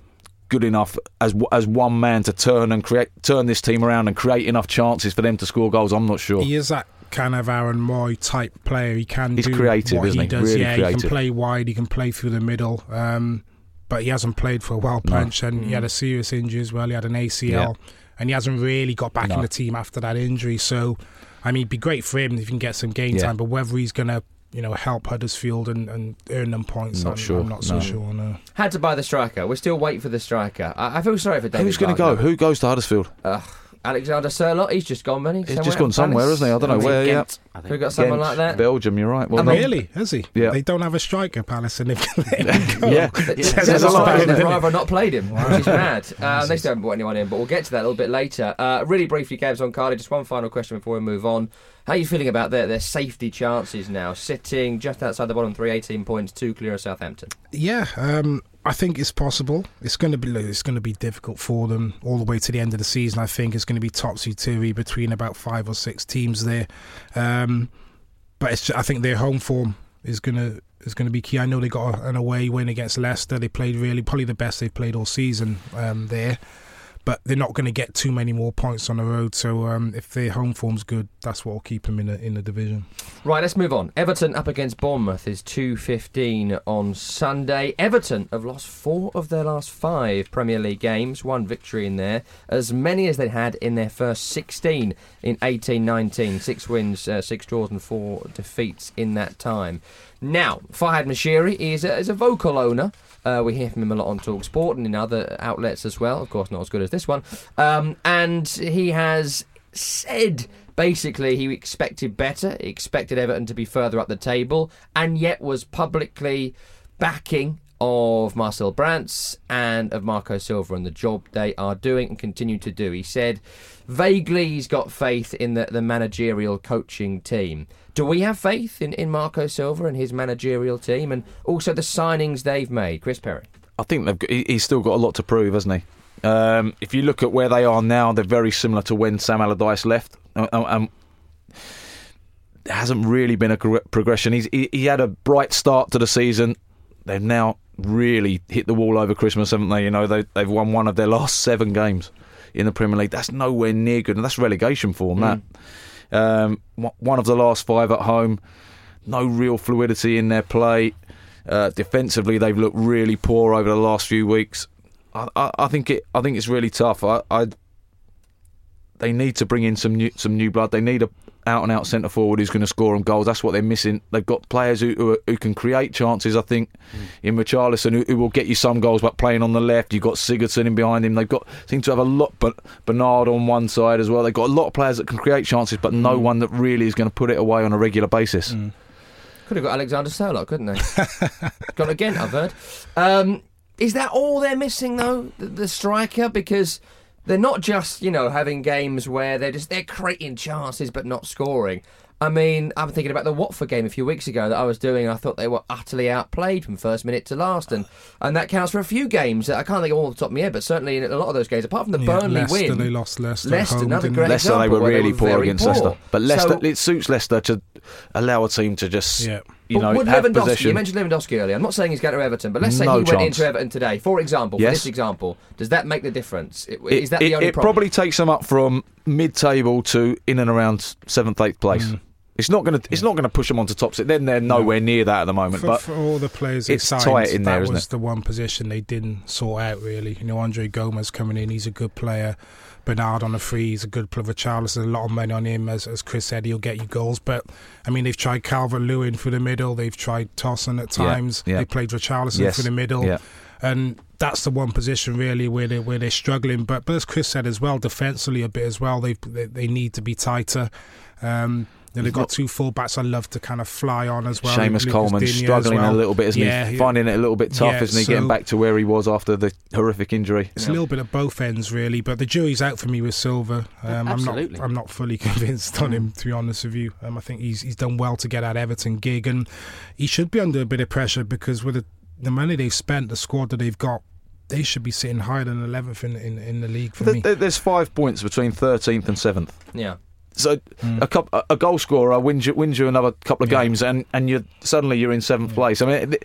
good enough as as one man to turn and create turn this team around and create enough chances for them to score goals, I'm not sure. He is that kind of Aaron Mooy type player. He can He's do creative, what isn't he he? does. Really yeah, he can play wide. He can play through the middle. Um, but he hasn't played for a while, No. punch, and he had a serious injury as well. He had an ACL, and he hasn't really got back in the team after that injury. So, I mean, it'd be great for him if he can get some game Yeah. time. But whether he's going to, you know, help Huddersfield and, and earn them points, Not I'm, sure, I'm not so no. sure. No. Had to buy the striker. We're still waiting for the striker. I, I feel sorry for David. Who's going to go? Who goes to Huddersfield? Ugh, Alexander Sørloth. He's just gone, man. He's just gone somewhere, hasn't he? I don't know where. Yeah, Ghent, I think. Who got someone Ghent, like that? Belgium. You're right. Well, I no- mean- Really? Has he? Yeah. They don't have a striker, Palace, and they've let him go. Yeah. There's a a lot, lot doesn't they'd rather not played him, which is mad. Uh, they still haven't brought anyone in, but we'll get to that a little bit later. Uh, really briefly, Gabs on Cardi, just one final question before we move on. How are you feeling about their, their safety chances now? Sitting just outside the bottom three, 18 points, two clear of Southampton. Yeah, um, I think it's possible. It's going to be it's going to be difficult for them all the way to the end of the season. I think it's going to be topsy turvy between about five or six teams there. Um, but it's, I think their home form is going to is going to be key. I know they got an away win against Leicester. They played really probably the best they've played all season um, there. But they're not going to get too many more points on the road. So um, if their home form's good, that's what will keep them in the in the division. Right, let's move on. Everton up against Bournemouth is 2.15 on Sunday. Everton have lost four of their last five Premier League games, one victory in there, as many as they had in their first 16 in 18-19. Six wins, uh, six draws and four defeats in that time. Now, Farhad Moshiri is a, is a vocal owner. Uh, we hear from him a lot on Talk Sport and in other outlets as well. Of course, not as good as this one. Um, and he has said basically he expected better. He expected Everton to be further up the table, and yet was publicly backing of Marcel Brands and of Marco Silva and the job they are doing and continue to do. He said vaguely he's got faith in the, the managerial coaching team. Do we have faith in, in Marco Silva and his managerial team and also the signings they've made? Chris Perry. I think they've got, he's still got a lot to prove, hasn't he? Um, if you look at where they are now, they're very similar to when Sam Allardyce left. Um, um, there hasn't really been a progression. He's, he, he had a bright start to the season. They've now really hit the wall over Christmas, haven't they? You know, they, they've won one of their last seven games in the Premier League. That's nowhere near good, and that's relegation form. That um, one- of the last five at home. No real fluidity in their play. Uh, defensively, they've looked really poor over the last few weeks. I, I, I think it. I think it's really tough. I, I they need to bring in some new some new blood. They need a out and out centre forward who's going to score them goals. That's what they're missing. They've got players who who, who can create chances. I think hmm. in Richarlison who, who will get you some goals, but playing on the left, you've got Sigurdsson in behind him. They've got seem to have a lot, but Bernard on one side as well. They've got a lot of players that can create chances, but no hmm. one that really is going to put it away on a regular basis. Hmm. Could have got Alexander Sørloth, couldn't they? got again, I've heard. Um, is that all they're missing though? The, the striker, because they're not just you know having games where they're just they're creating chances but not scoring. I mean, I'm thinking about the Watford game a few weeks ago that I was doing. I thought they were utterly outplayed from first minute to last, and and that counts for a few games. I can't think of all off the top of my head, but certainly in a lot of those games, apart from the Yeah, Burnley Leicester, win, they lost Leicester. at Leicester, home, another great they? Leicester, they were where they really were poor against poor. Leicester. But Leicester, So- it suits Leicester to allow a team to just, Yeah. You but know, would have Lewandowski, possession. you mentioned Lewandowski earlier. I'm not saying he's going to Everton, but let's say No he went into Everton today, for example. For this example, does that make the difference? I- It- Is that the it, only it problem? probably takes them up from mid-table to in and around seventh, eighth place. Mm. It's not going to. It's not going to push them onto top six. Then they're nowhere near that at the moment. For, but for all the players it's signed, tight in that there, isn't was it? the one position they didn't sort out really. You know, Andre Gomes coming in, he's a good player. Bernard on the free, he's a good player. Charles, a lot of money on him, as as Chris said, he'll get you goals. But I mean, they've tried Calvert Lewin through the middle. They've tried Tosun at Yeah, times. yeah. They played Richarlison Yes, through the middle. yeah. And that's the one position really where they where they're struggling. But but as Chris said as well, defensively a bit as well. They they, they need to be tighter. Um, you know, they've got two fullbacks I love to kind of fly on as well. Seamus Coleman Digne struggling well. a little bit, isn't yeah, he? Finding it a little bit tough, Yeah, isn't he? Getting back to where he was after the horrific injury. It's a little bit of both ends, really. But the jury's out for me with Silva. Um, I'm Absolutely. not. I'm not fully convinced on him, to be honest with you. Um, I think he's he's done well to get that Everton gig, and he should be under a bit of pressure because with the, the money they've spent, the squad that they've got, they should be sitting higher than 11th in in, in the league for There- me. There's five points between 13th and 7th. yeah. So mm. a, couple, a goal scorer wins you, wins you another couple of games, and and you suddenly you're in seventh mm. place. I mean,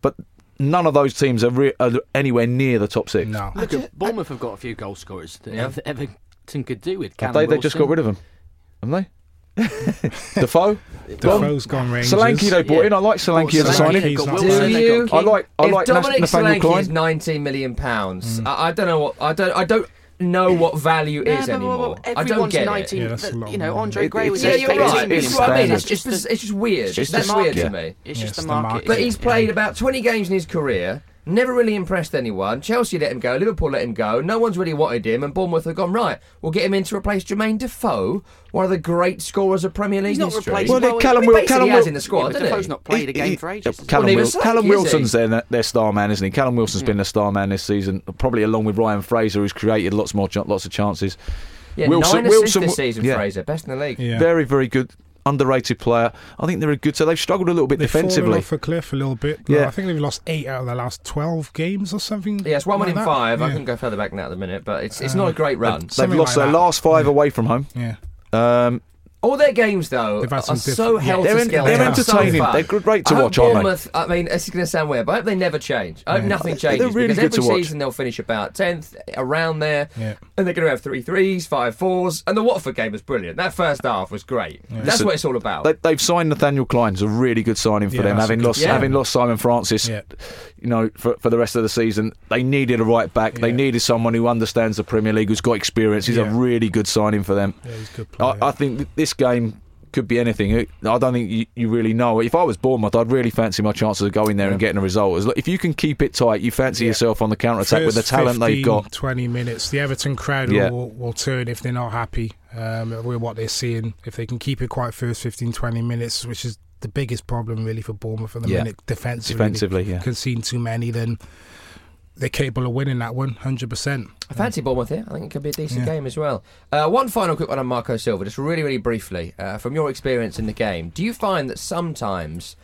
but none of those teams are, re- are anywhere near the top six. No. Look, at Bournemouth have got a few goal scorers that Yeah. Ever- Everton could do with. Have they they just got rid of them, haven't they? Defoe, Defoe's gone Rangers. Solanke they brought Yeah. in. I like Solanke as a signing. he's got not Wilson, signed. Do they got you? I like I if like Dominic Nathaniel Solanke Klein. is 19 million pounds, mm. I, I don't know what I don't I don't know what value Yeah, is but- anymore. but I don't everyone's get 19. Yeah, that's a lot you know, of money. Andre It- Gray was it's- Yeah, you're right. million It's what I mean. It's just it's just weird. It's just That's the weird to market. me. It's Yes, just the the market. market. But he's Yeah. played about 20 games in his career, never really impressed anyone. Chelsea let him go, Liverpool let him go. No one's really wanted him, and Bournemouth have gone, right, we'll get him in to replace Jermaine Defoe, one of the great scorers of Premier League He's not history. replaced. Well, well, Callum he Callum has Wil- in the squad, Yeah, Defoe's he? not played a He- game he- for ages. Callum, Well, Wil- even Callum Solanke, is he? Wilson's their, their star man, isn't he? Callum Wilson's been the star man this season, probably along with Ryan Fraser, who's created lots more, lots of chances. Yeah, Wilson- nine assists Wilson this season, yeah. Fraser, best in the league. Yeah. Very, very good, underrated player. I think they're a good. So they've struggled a little bit They've fallen defensively. off a cliff a little bit. Yeah. Yeah. I think they've lost eight out of the last 12 games or something. Yeah, it's one win like in that. five. I Yeah. couldn't go further back than that at the minute, but it's it's not a great run. They've lost like their that. last five away from home. Yeah. Um, All their games, though, are some so different- yeah, they're, to en- scale. they're They are so entertaining. they're great to I watch, aren't they? I mean, this is going to sound weird, but I hope they never change. I hope Yeah. nothing They're really because good every to watch. season they'll finish about tenth, around there, Yeah. and they're going to have three threes, five fours, and the Watford game was brilliant. That first half was great. That's Listen, what it's all about. They, they've signed Nathaniel Klein. It's a really good signing for Yeah, them. Having lost, signing. having lost Simon Francis, Yeah. you know, for, for the rest of the season, they needed a right back. They needed someone who understands the Premier League, who's got experience. He's a really good signing for them. Yeah, he's a good player. I, I think th- this game could be anything. I don't think you, you really know. If I was Bournemouth, I'd really fancy my chances of going there and getting a result. If you can keep it tight, you fancy yourself on the counter attack with the talent they've got. 20 minutes. The Everton crowd Yeah. will, will turn if they're not happy um, with what they're seeing. If they can keep it quiet first 15, 20 minutes, which is the biggest problem really for Bournemouth at the Yeah. minute, defensively. Defensively, yeah. Concede too many, then they're capable of winning that 100%. I fancy Bournemouth here. I think it could be a decent Yeah. game as well. Uh, one final quick one on Marco Silva, just really, really briefly. Uh, from your experience in the game, do you find that sometimes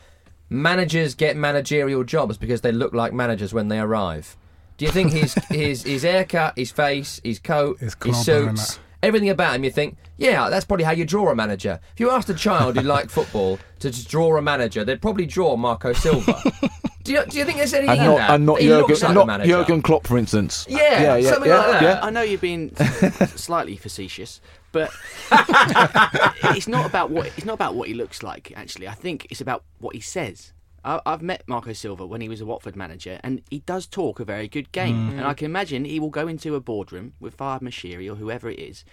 managers get managerial jobs because they look like managers when they arrive? Do you think his his his haircut, his face, his coat, His his suits. Everything about him, you think, yeah, that's probably how you draw a manager. If you asked a child who liked football to just draw a manager, they'd probably draw Marco Silva. do, you, do you think there's anything And in not, that? and not Jurgen, like not. Jurgen Klopp, for instance. Yeah, yeah. something like that. yeah. I know you're being slightly facetious, but it's not about what it's not about what he looks like. Actually, I think it's about what he says. I, I've met Marco Silva when he was a Watford manager, and he does talk a very good game. Mm. And I can imagine he will go into a boardroom with Farhad Moshiri or whoever it is,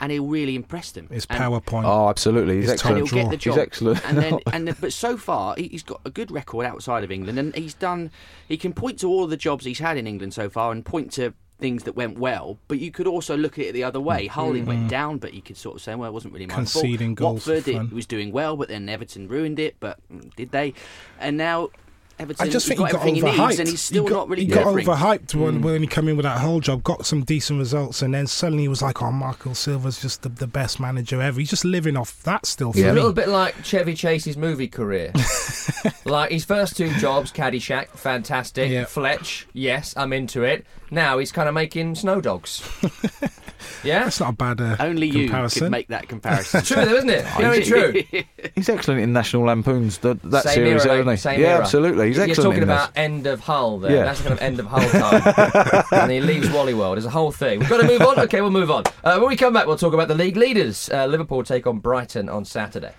and he'll really impress them. His And- PowerPoint. Oh, absolutely. He's It's and excellent. he'll get draw. the He's job. excellent. And then, and the, but so far, he- he's got a good record outside of England, and he's done. He can point to all of the jobs he's had in England so far, and point to things that went well. But you could also look at it the other way. Hull, he went down, but you could sort of say, well, it wasn't really my Mm-hmm. Conceding fault. goals for Watford, it was doing well, but then Everton ruined it. But mm, did they? And now. Everton, I just think he got got everything he overhyped. needs, and he's still he got, not really he got overhyped when, hmm. when he came in with that whole job, got some decent results, and then suddenly he was like, "Oh, Michael Silva's just the, the best manager ever." He's just living off that still for He's a little bit like Chevy Chase's movie career. like his first two jobs, Caddyshack, fantastic. Yeah. Fletch, yes, I'm into it. Now he's kind of making snow dogs. yeah, That's not a bad uh, Only you comparison. could make that comparison. true though, isn't it? Very true. He's excellent in National Lampoon's that, that Same series, era, isn't he? Same yeah, era. absolutely. He's excellent. You're talking in about that. end of Hull there. Yeah. That's kind of end of Hull time. and he leaves Wally World. There's a whole thing. We've got to move on. Okay, we'll move on. Uh, when we come back, we'll talk about the league leaders. Uh, Liverpool take on Brighton on Saturday.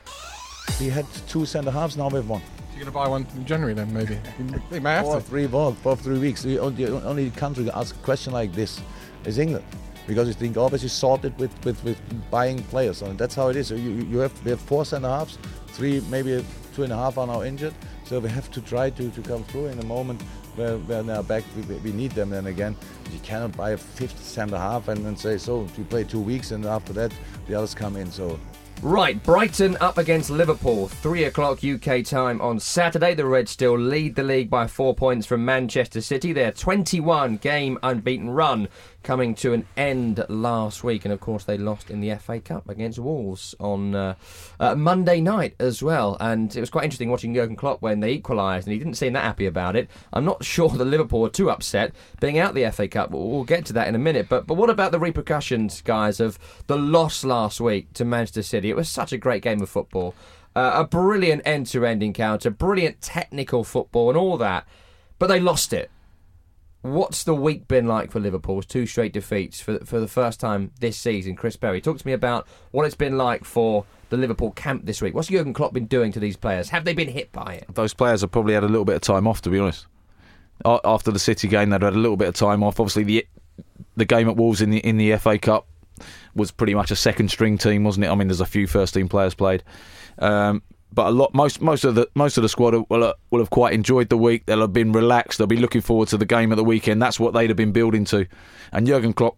We had two centre halves, now we have one. You're going to buy one in January then, maybe? They may have For to. three, for, for three weeks. The only, the only country that asks a question like this is England. Because you think always you sorted with, with, with buying players, and that's how it is. So you, you have we have four centre halves, three maybe two and a half are now injured. So we have to try to, to come through in a moment where, where they are back. We, we need them then again. You cannot buy a fifth centre half and then say so. You play two weeks and after that the others come in. So Right, Brighton up against Liverpool, 3 o'clock UK time on Saturday. The Reds still lead the league by four points from Manchester City. Their 21 game unbeaten run coming to an end last week, and of course they lost in the FA Cup against Wolves on uh, uh, Monday night as well. And it was quite interesting watching Jurgen Klopp when they equalised, and he didn't seem that happy about it. I'm not sure that Liverpool were too upset being out the FA Cup. We'll, we'll get to that in a minute. But but what about the repercussions, guys, of the loss last week to Manchester City? It was such a great game of football, uh, a brilliant end-to-end encounter, brilliant technical football, and all that. But they lost it. What's the week been like for Liverpool? Two straight defeats for for the first time this season. Chris Perry, talk to me about what it's been like for the Liverpool camp this week. What's Jurgen Klopp been doing to these players? Have they been hit by it? Those players have probably had a little bit of time off, to be honest. After the City game, they'd had a little bit of time off. Obviously, the the game at Wolves in the in the FA Cup was pretty much a second string team, wasn't it? I mean, there's a few first team players played, um, but a lot most most of the most of the squad will uh, will have quite enjoyed the week. They'll have been relaxed. They'll be looking forward to the game at the weekend. That's what they'd have been building to. And Jurgen Klopp.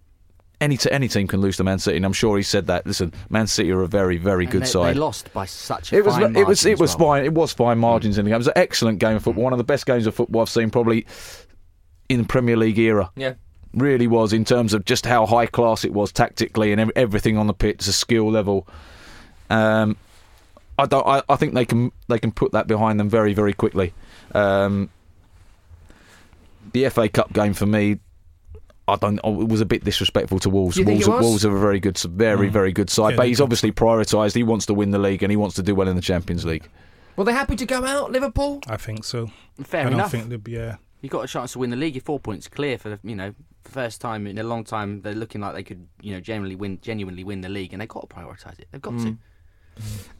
Any, t- any team can lose to Man City, and I'm sure he said that. Listen, Man City are a very, very And good they, side. They lost by such a It was fine it was it was well. fine. It was fine margins in the game. It was an excellent game of football. One of the best games of football I've seen probably in the Premier League era. Yeah. Really was in terms of just how high class it was tactically and everything on the pitch, the skill level. Um, I don't. I, I think they can they can put that behind them very very quickly. Um, the FA Cup game for me, I don't. oh, It was a bit disrespectful to Wolves. Do you think Wolves, it was? Wolves are a very good, very very good side. Yeah, but he's obviously prioritised. He wants to win the league and he wants to do well in the Champions League. Were they're happy to go out, Liverpool? I think so. Fair I don't enough. think they'd be. Uh, You got a chance to win the league. You're four points clear for the you know first time in a long time. They're looking like they could you know genuinely win genuinely win the league, and they've got to prioritise it. They've got to.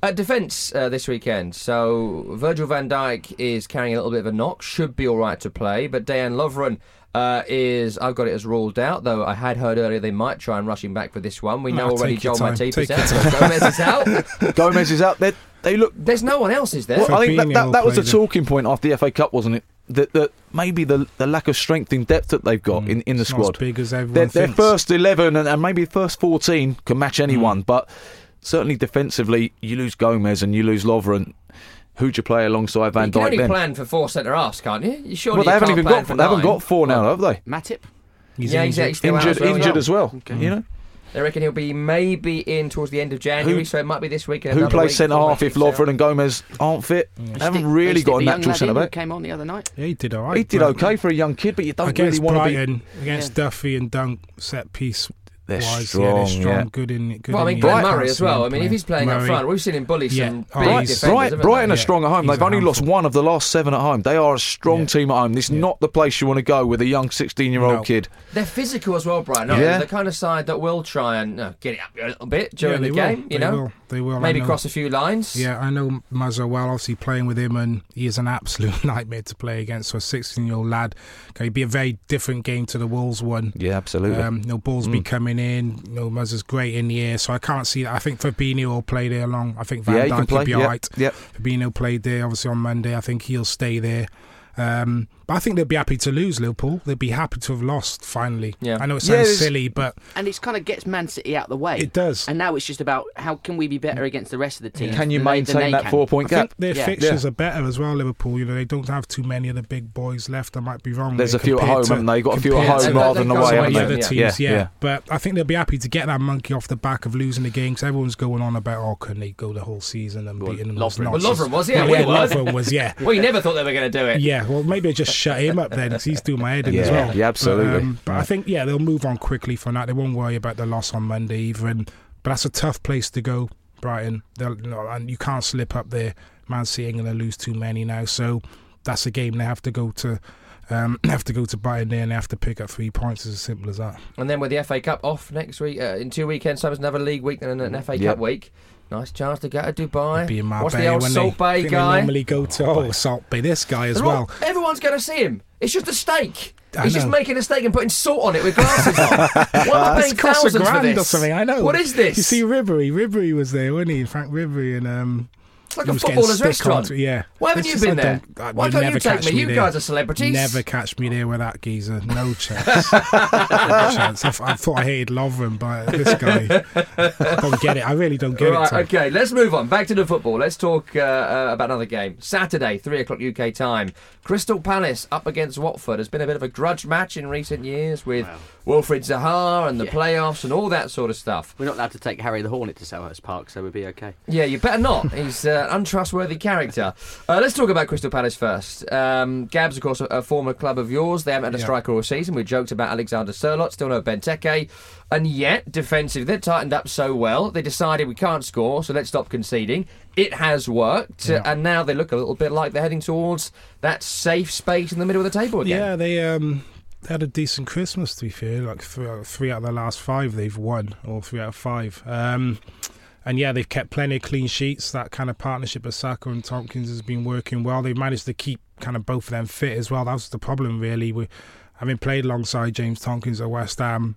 At defence uh, this weekend, so Virgil van Dijk is carrying a little bit of a knock, should be all right to play, but Dejan Lovren uh, is, I've got it as ruled out, though I had heard earlier they might try and rush him back for this one. We know No, already Joel time, Matip is out, so Gomez is out. Gomez is out there. They look. There's no one else, is there? Well, I think that, that, that was a talking point after the FA Cup, wasn't it? That, that maybe the the lack of strength in depth that they've got in, in the Mm. it's not squad. as big as everyone their, their thinks. Mm. first 11 and, and maybe first 14 can match anyone, but certainly defensively, you lose Gomez and you lose Lovren. Who'd you play alongside Van Dijk? you can Dijk only then? plan for four centre halves, can't you? You surely well, they you haven't can't even got for they haven't got four now, have they? Matip. He's Yeah, he's injured. actually Injured, as well, injured as well. You know, They reckon he'll be maybe in towards the end of January, Who- so it might be this week. who plays centre half if Matip's. Lovren and Gomez aren't fit? They haven't they really stick got a the young natural centre back. Came on the other night. Yeah, he did all right. He did okay for a young kid, but you don't Against really want to be. Brighton, against Duffy and Dunk, set piece They're wise, strong, yeah, they're strong, yeah. good in. Good Well, I mean, the Glenn. Murray as well. I mean, if he's playing up front, we've seen him bully Yeah. some Oh, big he's- defenders. Bright, haven't Brighton they? are strong at home. He's They've only lost one of the last seven at home. They are a strong Yeah. team at home. This is not the place you want to go with a young 16 year old No. kid. They're physical as well, Brian. aren't Yeah. They're the kind of side that will try and uh, get it up a little bit during Yeah, the they will. game. You They know, will. They will. Maybe cross a few lines. Yeah, I know Muzzo well. Obviously, playing with him, and he is an absolute nightmare to play against. So, a 16 year old lad. It'd be a very different game to the Wolves one. Yeah, absolutely. Um, you know, balls Mm. be coming in. You know, Muzzo's great in the air, so I can't see that. I think Fabinho will play there along. I think Van yeah, Dijk will be Yep, alright. yep. Fabinho played there obviously on Monday. I think he'll stay there. Um, but I think they'd be happy to lose Liverpool. They'd be happy to have lost finally. Yeah. I know it sounds there's- silly, but And it's kind of gets Man City out of the way. it does. And now it's just about how can we be better against the rest of the teams. Can you than they- than maintain that four point I gap? think their Yeah. fixtures are better as well. Liverpool, you know, they don't have too many of the big boys left. I might be wrong. There's a few at compared home, to- haven't they? Got a few at home rather than they've away, some haven't yeah, other yeah. teams, yeah, But I think they'll be happy to get that monkey off the back of losing the game because everyone's going on about, oh, can they go the whole season and Well, beating them? Lovren- was, yeah, Well, we yeah, were. Lovren was, yeah. Well, you never thought they were going to do it. Yeah, well, maybe just shut him up then, 'cause he's doing my head in as well. yeah, absolutely. But, um, but I think, yeah, they'll move on quickly from that. They won't worry about the loss on Monday either. And, but that's a tough place to go, Brighton. They'll, you know, and you can't slip up there. Man City ain't going to lose too many now. So that's a game they have to go to. Um, have to go to Brighton there and they have to pick up three points. It's as simple as that. And then with the FA Cup off next week, uh, in two weekends, so it's another league week and an FA Yep. Cup week. Nice chance to get to Dubai. Be in What's Marbella the old when Salt they, I Bay think guy? Normally go to oh, Salt Bae. This guy as They're all- well. everyone's going to see him. It's just a steak. I He's just know. making a steak and putting salt on it with glasses on. Why am I paying It's a thousands for grand this? or something. I know. What is this? You see, Ribery, Ribery was there, wasn't he? Franck Ribery, and um, It's like he a footballer's stick restaurant. onto- yeah. Why haven't It's you been I there? don't- I- Why you'll can't you take catch me? me You there. guys are celebrities. Never catch me there with that geezer. No chance. no chance. I, I thought I hated Lovren, but this guy, I don't get it. I really don't get right, it. Tom. okay, let's move on. Back to the football. Let's talk uh, uh, about another game. Saturday, 3 o'clock UK time. Crystal Palace up against Watford. has been a bit of a grudge match in recent years with Wilfried Zaha and the Yeah. playoffs and all that sort of stuff. We're not allowed to take Harry the Hornet to Selhurst Park, so we'll be okay. Yeah, you better not. He's uh, an untrustworthy character. Uh, let's talk about Crystal Palace first. Um, Gabs, of course, a, a former club of yours. They haven't had a striker all season. We joked about Alexander Sørloth, still no Benteke. And yet, defensively, they've tightened up so well. They decided we can't score, so let's stop conceding. It has worked. Yeah. And now they look a little bit like they're heading towards that safe space in the middle of the table again. Yeah, they um they had a decent Christmas to be fair. Like three, out- three out of the last five they've won, or three out of five. Um, and yeah, they've kept plenty of clean sheets. That kind of partnership of Sakho and Tomkins has been working well. They've managed to keep kind of both of them fit as well. That was the problem really. We having played alongside James Tomkins at West Ham,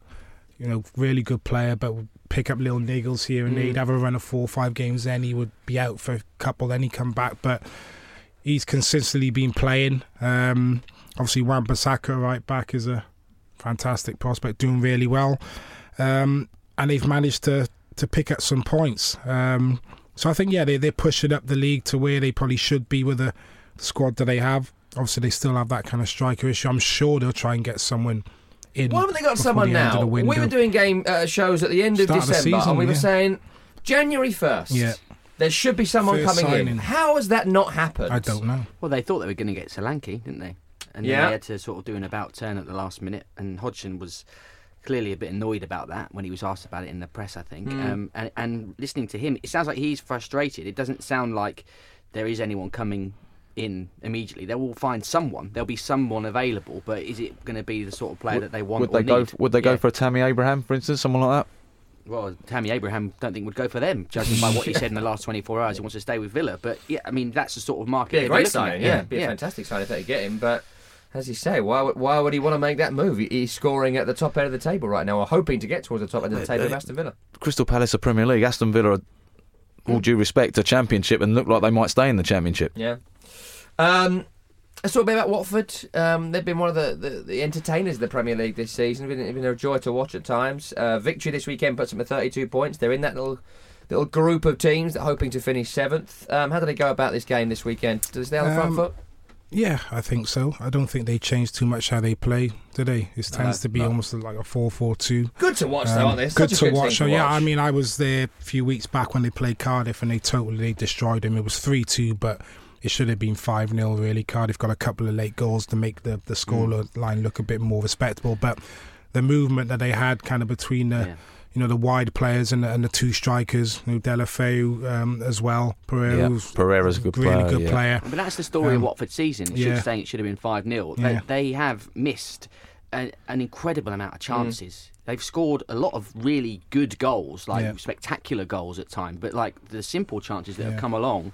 you know, really good player, but pick up little niggles here and there. Mm. He'd have a run of four or five games, then he would be out for a couple, then he'd come back. But he's consistently been playing. Um, obviously, Wan Bissaka right back is a fantastic prospect, doing really well, um, and they've managed to to pick up some points. Um, so I think yeah, they they're pushing up the league to where they probably should be with the, the squad that they have. Obviously, they still have that kind of striker issue. I'm sure they'll try and get someone in. Why haven't they got someone the now? We were doing game uh, shows at the end of Start of the December, season, and we were saying January 1st. Yeah. There should be someone First coming in. How has that not happened? I don't know. Well, they thought they were going to get Solanke, didn't they? And then Yeah. they had to sort of do an about turn at the last minute. And Hodgson was clearly a bit annoyed about that when he was asked about it in the press, I think. Mm. Um, and, and listening to him, it sounds like he's frustrated. It doesn't sound like there is anyone coming in immediately. They will find someone. There'll be someone available, but is it going to be the sort of player that they want Would or they go? need? Would they go Yeah. for a Tammy Abraham, for instance, someone like that? Well, Tammy Abraham don't think would go for them, judging by what he said in the last 24 hours. He wants to stay with Villa, but yeah, I mean that's the sort of market. Be a they'd great looking signing, at. yeah. Be a fantastic signing if they get him, but. As you say, why would, why would he want to make that move? He's scoring at the top end of the table right now, or hoping to get towards the top end of the table of Aston Villa. Crystal Palace are Premier League. Aston Villa, are, all due respect, a Championship and look like they might stay in the Championship. Yeah. Um, let's talk a bit about Watford. Um, they've been one of the, the, the entertainers of the Premier League this season. It's been, been a joy to watch at times. Uh, victory this weekend puts them at 32 points. They're in that little little group of teams that are hoping to finish seventh. Um, how do they go about this game this weekend? Do they stay on the front Um, foot? Yeah, I think so. I don't think they changed too much how they play, today. they? It tends to be no. almost like a 4 4 2. Good to watch, though, aren't they? It's Good to good watch. to So, yeah, watch. I mean, I was there a few weeks back when they played Cardiff and they totally destroyed them. It was 3 2, but it should have been 5 0, really. Cardiff got a couple of late goals to make the, the score Mm. line look a bit more respectable. But the movement that they had kind of between the. You know the wide players and the, and the two strikers, you know, Deulofeu um, as well. Pereyra, Yeah, Pereyra's a good really player, good yeah. player. But that's the story of Um, Watford season. It yeah. should saying it should have been 5 0. They, Yeah. they have missed a, an incredible amount of chances. They've scored a lot of really good goals, like Yeah. spectacular goals at times, but like the simple chances that Yeah. have come along.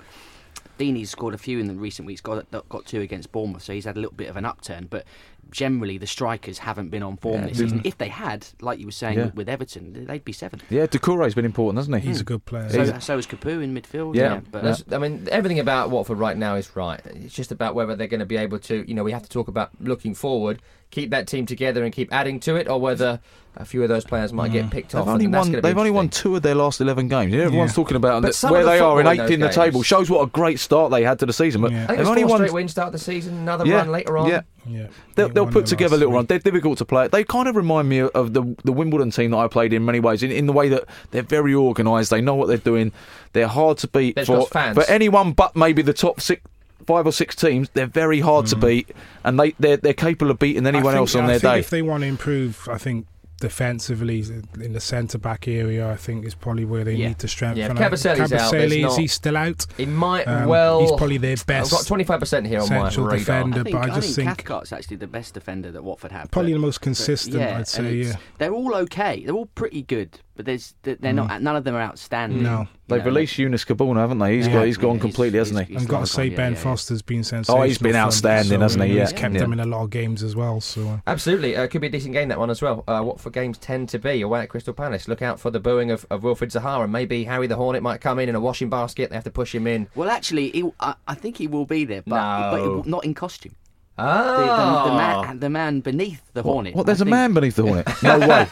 Deeney's scored a few in the recent weeks, got, got two against Bournemouth, so he's had a little bit of an upturn. But generally, the strikers haven't been on form Yeah, this season. If they had, like you were saying Yeah. with Everton, they'd be seventh. Yeah, Doucouré's been important, hasn't he? He's a good player. So, so is Capoue in midfield. Yeah, but That's- I mean, everything about Watford right now is right. It's just about whether they're going to be able to, you know, we have to talk about looking forward, keep that team together and keep adding to it, or whether a few of those players might get mm. picked They've off. only and won. gonna They've only won two of their last eleven games. Yeah, everyone's Yeah. talking about But that- some where the they are in football in eighth in the those table. Shows what a great start they had to the season. But Yeah. I think they've only four won. straight wins start the season, another Yeah, run later on. Yeah, Yeah, They'll, They they'll put together a little run. They're difficult to play. They kind of remind me of the the Wimbledon team that I played in many ways. In, in the way that they're very organised. They know what they're doing. They're hard to beat They've for fans. for anyone but maybe the top six. Five or six teams, they're very hard to beat, and they they're, they're capable of beating anyone Mm. I think- else on I their think day. If they want to improve, I think defensively in the centre back area, I think is probably where they Yeah. need to strengthen. Yeah, up. Kabasele's out, there's Kabasele, not- is he still out? He might Um, well. he's probably their best I've got 25% here on my central radar. defender. I think, but I just think- Cathcart's actually the best defender that Watford have. Probably but- the most but consistent, I'd say, yeah. They're all okay. They're all pretty good, but there's they're not. None of them are outstanding. No. They've know, released Eunice Cabuna, haven't they? He's Yeah. got he's gone Yeah, completely, he's- hasn't he? I've got to say, yeah, Ben yeah, yeah. Foster's been sensational. Oh, he's been outstanding, so, hasn't he? Yeah. He's kept Yeah. them in a lot of games as well. So uh, Absolutely, uh, could be a decent game that one as well. Uh, Watford games tend to be away at Crystal Palace. Look out for the booing of, of Wilfried Zaha, maybe Harry the Hornet might come in in a washing basket. They have to push him in. Well, actually, he, I, I think he will be there, but, but No. will- not in costume. The, Ah, the, the, man, the man beneath the Hornet. What? There's I a think- man beneath the hornet. No way.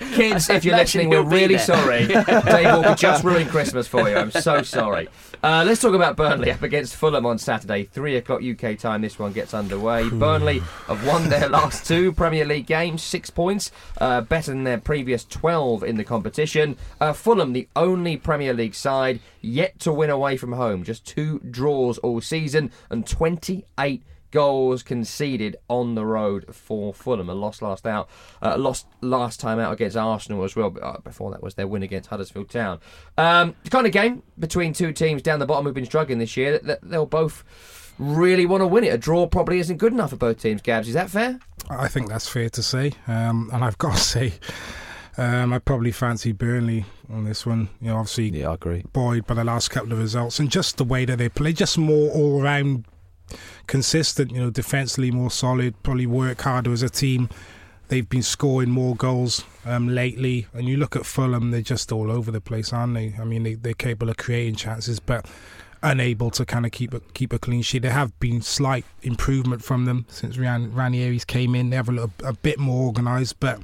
Kids, if you're listening, we're really sorry. Dave Walker just ruined Christmas for you. I'm so sorry. Uh, let's talk about Burnley up against Fulham on Saturday, three o'clock UK time. This one gets underway. Burnley have won their last two Premier League games, six points, uh, better than their previous twelve in the competition. Uh, Fulham, the only Premier League side yet to win away from home, just two draws all season and 28 goals conceded on the road for Fulham. A loss last out, uh, lost last time out against Arsenal as well. But, uh, before that was their win against Huddersfield Town. Um, the kind of game between two teams down the bottom who've been struggling this year. That, that they'll both really want to win it. A draw probably isn't good enough for both teams. Gabs, is that fair? I think that's fair to say. Um, and I've got to say, um, I probably fancy Burnley on this one. You know, obviously Yeah, I agree. buoyed by the last couple of results and just the way that they play, just more all round consistent. You know, defensively more solid. Probably work harder as a team. They've been scoring more goals um, lately, and you look at Fulham; they're just all over the place, aren't they? I mean, they, they're capable of creating chances, but unable to kind of keep a keep a clean sheet. There have been slight improvement from them since Ran, Ranieri's came in. They have a, little, a bit more organised, but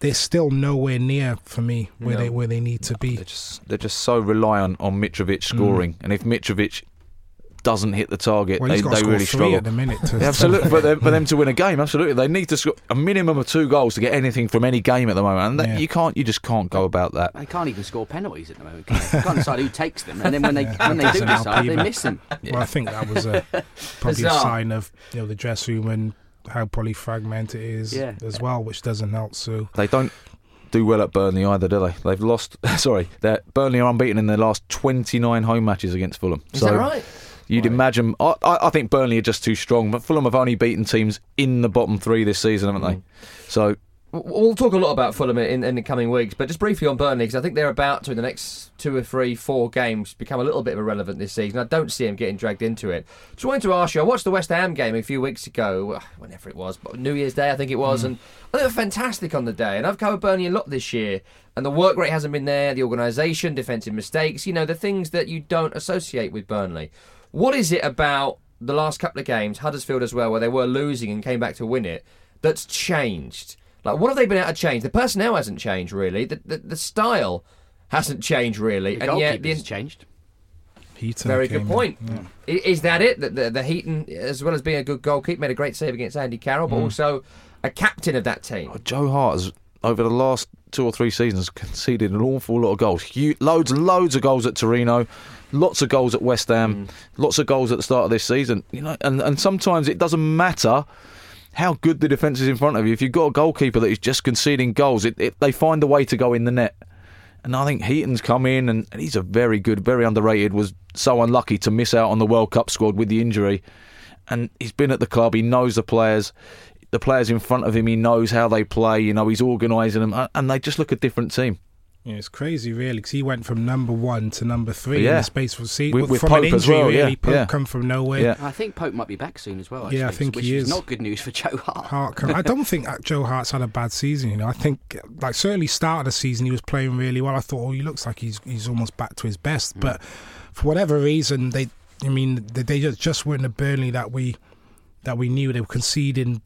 they're still nowhere near for me where No. they where they need to be. They're just they're just so reliant on Mitrovic scoring, and if Mitrovic doesn't hit the target, Well, they, he's got they score really three struggle. at the minute. To, absolutely, for them, for them to win a game, absolutely, they need to score a minimum of two goals to get anything from any game at the moment, and that, Yeah. you can't, you just can't go about that. They can't even score penalties at the moment. Can they? they can't decide who takes them, and then when they Yeah, when they do doesn't decide, they miss them. Well, I think that was a, probably a sign of you know the dressing room and how probably fragmented it is Yeah. as well, which doesn't help. So They don't do well at Burnley either, do they? They've lost. Sorry, they're, Burnley are unbeaten in their last 29 home matches against Fulham. Is so that right? You'd imagine. I, I think Burnley are just too strong, but Fulham have only beaten teams in the bottom three this season, haven't they? Mm. So We'll talk a lot about Fulham in, in the coming weeks, but just briefly on Burnley, because I think they're about to, in the next two or three, four games, become a little bit irrelevant this season. I don't see them getting dragged into it. Just wanted to ask you, I watched the West Ham game a few weeks ago, whenever it was, but New Year's Day, I think it was, mm. and I think they were fantastic on the day. And I've covered Burnley a lot this year, and the work rate hasn't been there, the organisation, defensive mistakes, you know, the things that you don't associate with Burnley. What is it about the last couple of games, Huddersfield as well, where they were losing and came back to win it, that's changed? Like, what have they been able to change? The personnel hasn't changed really. The the, the style hasn't changed really, The and yet goalkeeper's the changed. Heaton very good point. Yeah. Is that it? That the, the Heaton, as well as being a good goalkeeper, made a great save against Andy Carroll, Mm. but also a captain of that team. Joe Hart has over the last two or three seasons conceded an awful lot of goals. Hu loads and loads of goals at Torino, lots of goals at West Ham, mm. lots of goals at the start of this season. You know, and, and sometimes it doesn't matter how good the defence is in front of you. If you've got a goalkeeper that is just conceding goals, it, it, they find a way to go in the net. And I think Heaton's come in, and, and he's a very good, very underrated. Was so unlucky to miss out on the World Cup squad with the injury, and he's been at the club. He knows the players, the players in front of him. He knows how they play. You know, he's organising them, and they just look a different team. Yeah, it's crazy, really, because he went from number one to number three in the space of see With- with from Pope an as injury. well, yeah, really, Pope yeah. come from nowhere. Yeah. I think Pope might be back soon as well. Yeah, I think which he is is. not good news for Joe Hart. Hart come- I don't think Joe Hart's had a bad season. You know, I think like certainly start of the season he was playing really well. I thought, oh, he looks like he's he's almost back to his best. Hmm. But for whatever reason, they, I mean, they, they just just weren't the Burnley that we that we knew. They were conceding,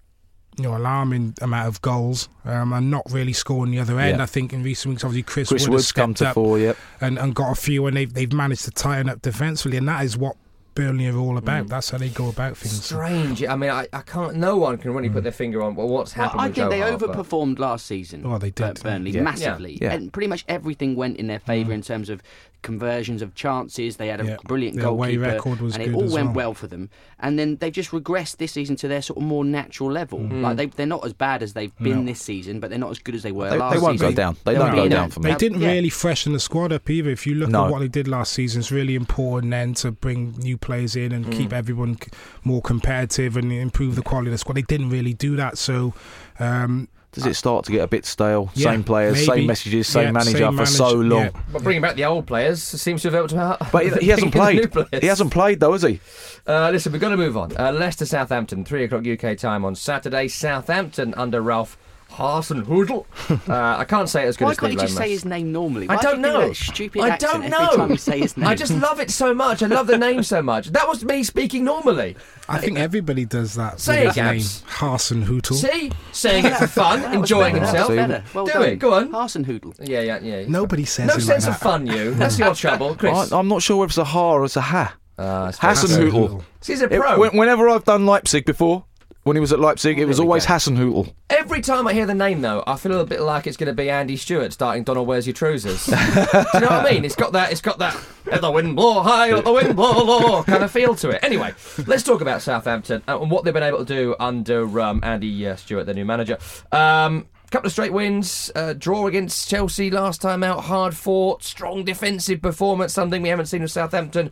you know, alarming amount of goals um, and not really scoring the other end. Yeah. I think in recent weeks, obviously Chris, Chris Wood Wood's has come stepped to up fore, yep. and, and got a few, and they've they've managed to tighten up defensively, and that is what Burnley are all about. Mm. That's how they go about things. Strange. I mean, I, I can't. No one can really put mm. their finger on well, what's Well, happened. I with think Joe they Hart, but- overperformed last season. Oh, they did. Burnley Yeah. massively, Yeah. and pretty much everything went in their favour mm. in terms of conversions of chances. They had a Yeah. brilliant Their away goalkeeper, record was and it all went well. well for them. And then they've just regressed this season to their sort of more natural level. Like they, they're not as bad as they've been No. this season, but they're not as good as they were They, last they won't season. go down. They They'll don't go in down for me. They didn't Yeah. really freshen the squad up either. If you look No. at what they did last season, it's really important then to bring new players in and keep everyone more competitive and improve the quality of the squad. They didn't really do that, so um, does it start to get a bit stale? Yeah, same players, maybe. same messages, same Yeah, manager same for so long. yeah. But bringing back the old players seems to have helped him out. But he, he hasn't played. He hasn't played though, has he? Uh, listen, we've got to move on. Uh, Leicester Southampton, 3 o'clock UK time on Saturday. Southampton under Ralph Hasenhudl. uh, I can't say it as good Why as can't Steve you just Lomas. say his name normally? I don't do you do know. that stupid I don't every know. time you say his name. I just love it so much. I love the name so much. That was me speaking normally. I think everybody does that. Say with it, his name, Gabs. Harson Hootle. See? Saying it for fun, That enjoying better. himself. That was better. Well Do done. it, go on. Hasenhudl. Yeah, yeah, yeah. Nobody says No it sense like of fun, you. That's your trouble, Chris. I, I'm not sure whether it's a ha or it's a ha. Uh, it's Hasenhüttl. See, he's a pro. when- whenever I've done Leipzig before, when he was at Leipzig, it was always go. Hasenhüttl. Every time I hear the name, though, I feel a little bit like it's going to be Andy Stewart starting Donald Where's Your Trousers. Do you know what I mean? It's got that. It's got that. Let the wind blow high, let the wind blow low, kind of feel to it. Anyway, let's talk about Southampton and what they've been able to do under um, Andy uh, Stewart, their new manager. Um, couple of straight wins, uh, draw against Chelsea last time out, hard fought, strong defensive performance, something we haven't seen with Southampton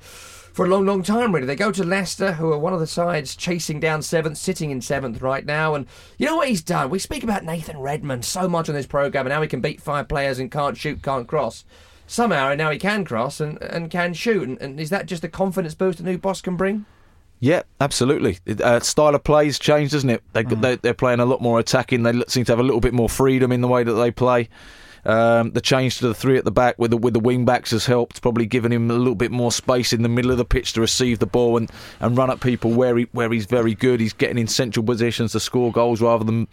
for a long, long time, really. They go to Leicester, who are one of the sides chasing down seventh, sitting in seventh right now. And you know what he's done? We speak about Nathan Redmond so much on this programme and how he can beat five players and can't shoot, can't cross. Somehow now he can cross and, and can shoot. And, and is that just a confidence boost a new boss can bring? Yeah, absolutely. Uh, style of play's changed, doesn't it? They, Mm. they, they're playing a lot more attacking. They seem to have a little bit more freedom in the way that they play. Um, the change to the three at the back with the with the wing backs has helped, probably giving him a little bit more space in the middle of the pitch to receive the ball and, and run at people where he where he's very good. He's getting in central positions to score goals rather than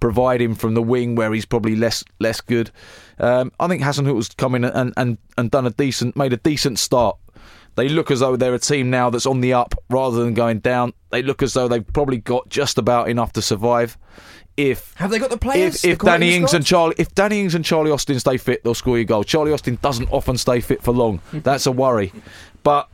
provide him from the wing where he's probably less less good. Um, I think Hasenhüttl's come in and, and, and done a decent made a decent start. They look as though they're a team now that's on the up rather than going down. They look as though they've probably got just about enough to survive. If Have they got the players? if, if Danny Ings squad? and Charlie if Danny Ings and Charlie Austin stay fit, they'll score you goal. Charlie Austin doesn't often stay fit for long. Mm-hmm. That's a worry. But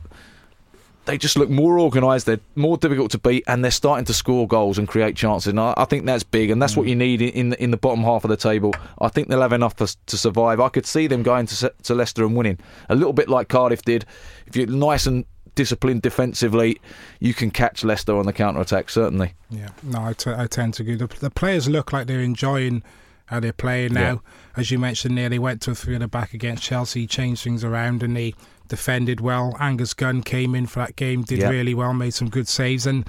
they just look more organised. They're more difficult to beat, and they're starting to score goals and create chances. And I, I think that's big, and that's what mm. you need in in the, in the bottom half of the table. I think they'll have enough for, to survive. I could see them going to to Leicester and winning a little bit like Cardiff did. If you're nice and disciplined defensively, you can catch Leicester on the counter attack. Certainly. Yeah, no, I, t- I tend to agree. The, the players look like they're enjoying how they're playing now. Yeah. As you mentioned they went to a three at the back against Chelsea, changed things around, and they defended well. Angus Gunn came in for that game, did Yeah. really well, made some good saves, and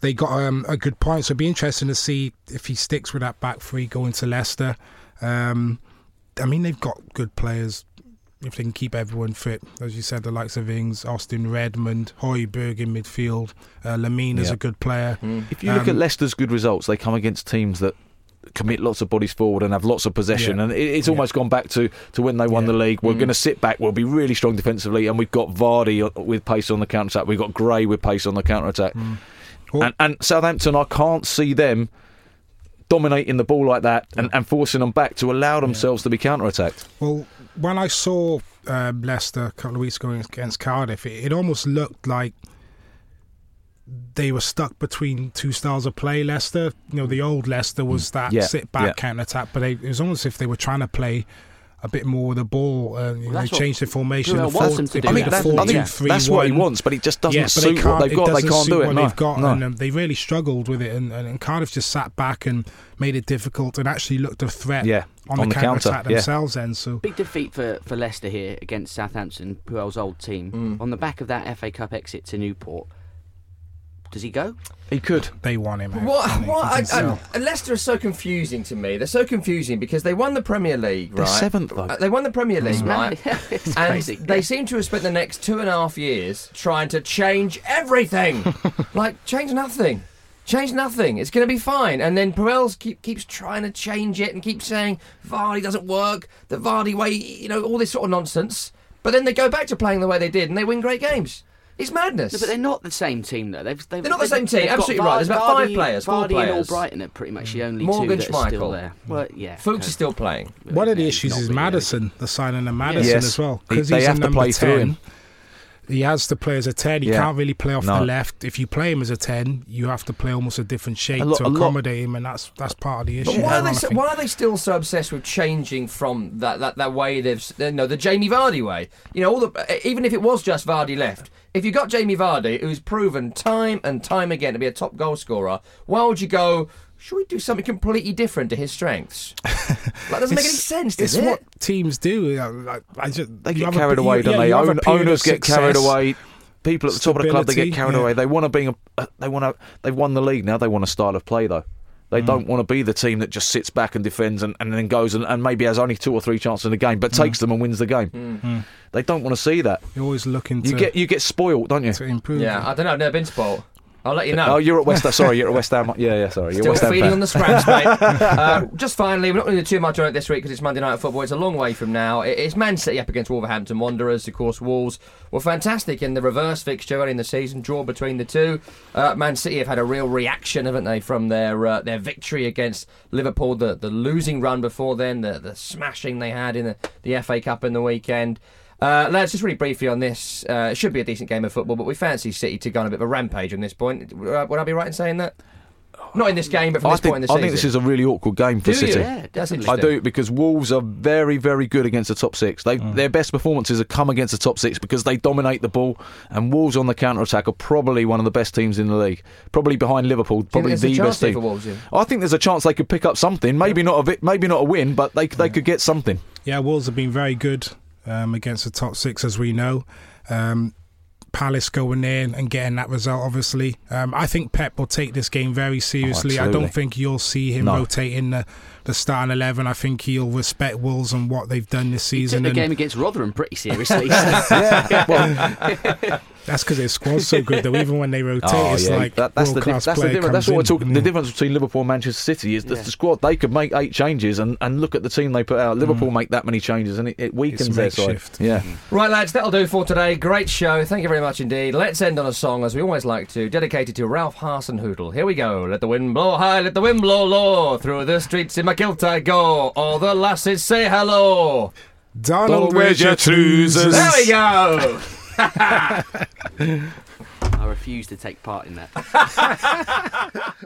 they got um, a good point. So it'd be interesting to see if he sticks with that back three going to Leicester. Um, I mean, they've got good players. If they can keep everyone fit, as you said, the likes of Ings, Austin Redmond, Højbjerg in midfield, uh, Lemina's Yeah. a good player. If you look at Um, Leicester's good results, they come against teams that commit lots of bodies forward and have lots of possession. Yeah. And it's almost gone back to, to when they won the league. We're going to sit back. We'll be really strong defensively, and we've got Vardy with pace on the counter attack. We've got Gray with pace on the counter attack. And, and Southampton, I can't see them dominating the ball like that and, and forcing them back to allow themselves to be counter attacked. Well, when I saw um, Leicester a couple of weeks ago against Cardiff, it, it almost looked like they were stuck between two styles of play. Leicester, you know, the old Leicester was that Yeah, sit back yeah. counter attack, but they, it was almost as if they were trying to play. A bit more with the ball. And, you know, they that's changed the formation. The four, to do. I played think, that, four, I two, think three, that's what he wants, but it just doesn't yeah, but suit what they've got. They can't do it. what No, they've got, no. and um, they really struggled with it. And, and, and Cardiff just sat back and made it difficult, and actually looked a threat Yeah, on, on the, the counter counter, attack yeah. themselves. Then, so Big defeat for, for Leicester here against Southampton, Puel's old team. On the back of that FA Cup exit to Newport, does he go? He could. they want him. out, What? what You I. I, Leicester are so confusing to me. They're so confusing because they won the Premier League, They're right? seventh, though. Uh, they won the Premier League, right? it's and crazy. they seem to have spent the next two and a half years trying to change everything. like change nothing. Change nothing. It's going to be fine. And then Puel's keep, keeps trying to change it and keeps saying Vardy doesn't work, the Vardy way, you know, all this sort of nonsense. But then they go back to playing the way they did and they win great games. It's madness. No, but they're not the same team though. They've, they've, They're not the same team, absolutely right. There's about five Vardy- players, four Vardy and players. Albrighton are pretty much the mm. only Morgan two that are still Schmeichel. there. Well, yeah. Fuchs is still playing. One of the Yeah, issues not is really Maddison, the signing of Maddison Yes. as well, He- because they he's have a to number play through 10. him. He has to play as a ten. He Yeah. can't really play off No. the left. If you play him as a ten, you have to play almost a different shape A lot- to a lot- accommodate him, and that's that's part of the issue. But why are, they so, why are they still so obsessed with changing from that, that, that way they've s- you know the Jamie Vardy way? You know, all the even if it was just Vardy left, if you got Jamie Vardy, who's proven time and time again to be a top goal scorer, why would you go should we do something completely different to his strengths? that doesn't make any It's- sense, It's does it? what teams do. I, I just, They get have a- carried you- away, don't they? you have a Own, owners get carried away. People at the top of the club, they get carried yeah. away. They want to be a, uh, they want to, they've won the league now. They want a style of play though. They Mm. don't want to be the team that just sits back and defends and, and then goes and, and maybe has only two or three chances in a game, but takes them and wins the game. Mm. They don't want to see that. You're always looking You to, get you get spoiled, don't you? to improve. Yeah, I don't know. I've never been spoiled. I'll let you know. Oh, you're at West Ham. Sorry, you're at West Ham. Yeah, yeah. Sorry, you're Still West Ham feeding fan. on the scraps, mate. uh, just finally, we're not going to do too much on it this week because it's Monday Night Football. It's a long way from now. It's Man City up against Wolverhampton Wanderers. Of course, Wolves were fantastic in the reverse fixture early in the season, draw between the two. Uh, Man City have had a real reaction, haven't they, from their uh, their victory against Liverpool, the, the losing run before then, the, the smashing they had in the, the FA Cup in the weekend. Uh, lads, just really briefly on this. Uh, it should be a decent game of football, but we fancy City to go on a bit of a rampage on this point. Would I, would I be right in saying that? Not in this game, but from I this think, point in the I season. think this is a really awkward game for Do you? City. Yeah, That's definitely. I interesting. do because Wolves are very, very good against the top six. They, Mm. Their best performances have come against the top six because they dominate the ball. And Wolves on the counter attack are probably one of the best teams in the league. Probably behind Liverpool, probably the a best team. for Wolves, yeah? I think there's a chance they could pick up something. Maybe not a bit, maybe not a win, but they they could get something. Yeah, Wolves have been very good um, against the top six, as we know. Um, Palace going in and getting that result, obviously. Um, I think Pep will take this game very seriously. I don't think you'll see him No. rotating the, the starting 11. I think he'll respect Wolves and what they've done this He took season. the and game against Rotherham pretty seriously. yeah, well, that's because their squad's so good, though. Even when they rotate, Oh, it's yeah. like That- that's the world class that's the difference. That's what we're talking. Yeah. The difference between Liverpool and Manchester City is that Yeah. the squad they could make eight changes and, and look at the team they put out. Liverpool mm. make that many changes and it, it weakens It's their side. makeshift. Yeah. Mm-hmm. Right, lads, that'll do for today. Great show. Thank you very much indeed. Let's end on a song, as we always like to, dedicated to Ralph Hasenhüttl. Here we go. Let the wind blow high, let the wind blow low. Through the streets in my kilt I go. All the lasses say hello. Donald, where's your trousers? There we go. I refuse to take part in that.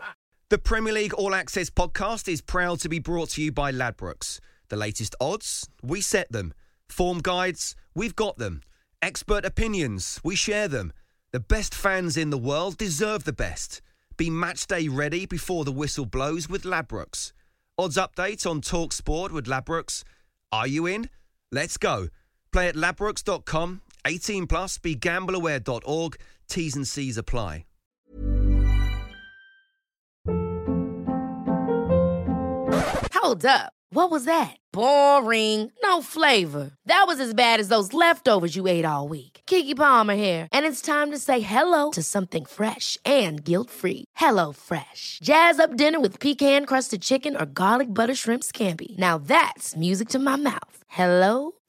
The Premier League All Access podcast is proud to be brought to you by Ladbrokes. The latest odds, we set them. Form guides, we've got them. Expert opinions, we share them. The best fans in the world deserve the best. Be match day ready before the whistle blows with Ladbrokes. Odds update on Talk Sport with Ladbrokes. Are you in? Let's go. Play at ladbrokes.com. 18 plus. BeGambleAware.org. T's and C's apply. Hold up. What was that? Boring. No flavor. That was as bad as those leftovers you ate all week. Keke Palmer here, and it's time to say hello to something fresh and guilt-free. Hello Fresh. Jazz up dinner with pecan-crusted chicken or garlic butter shrimp scampi. Now that's music to my mouth. Hello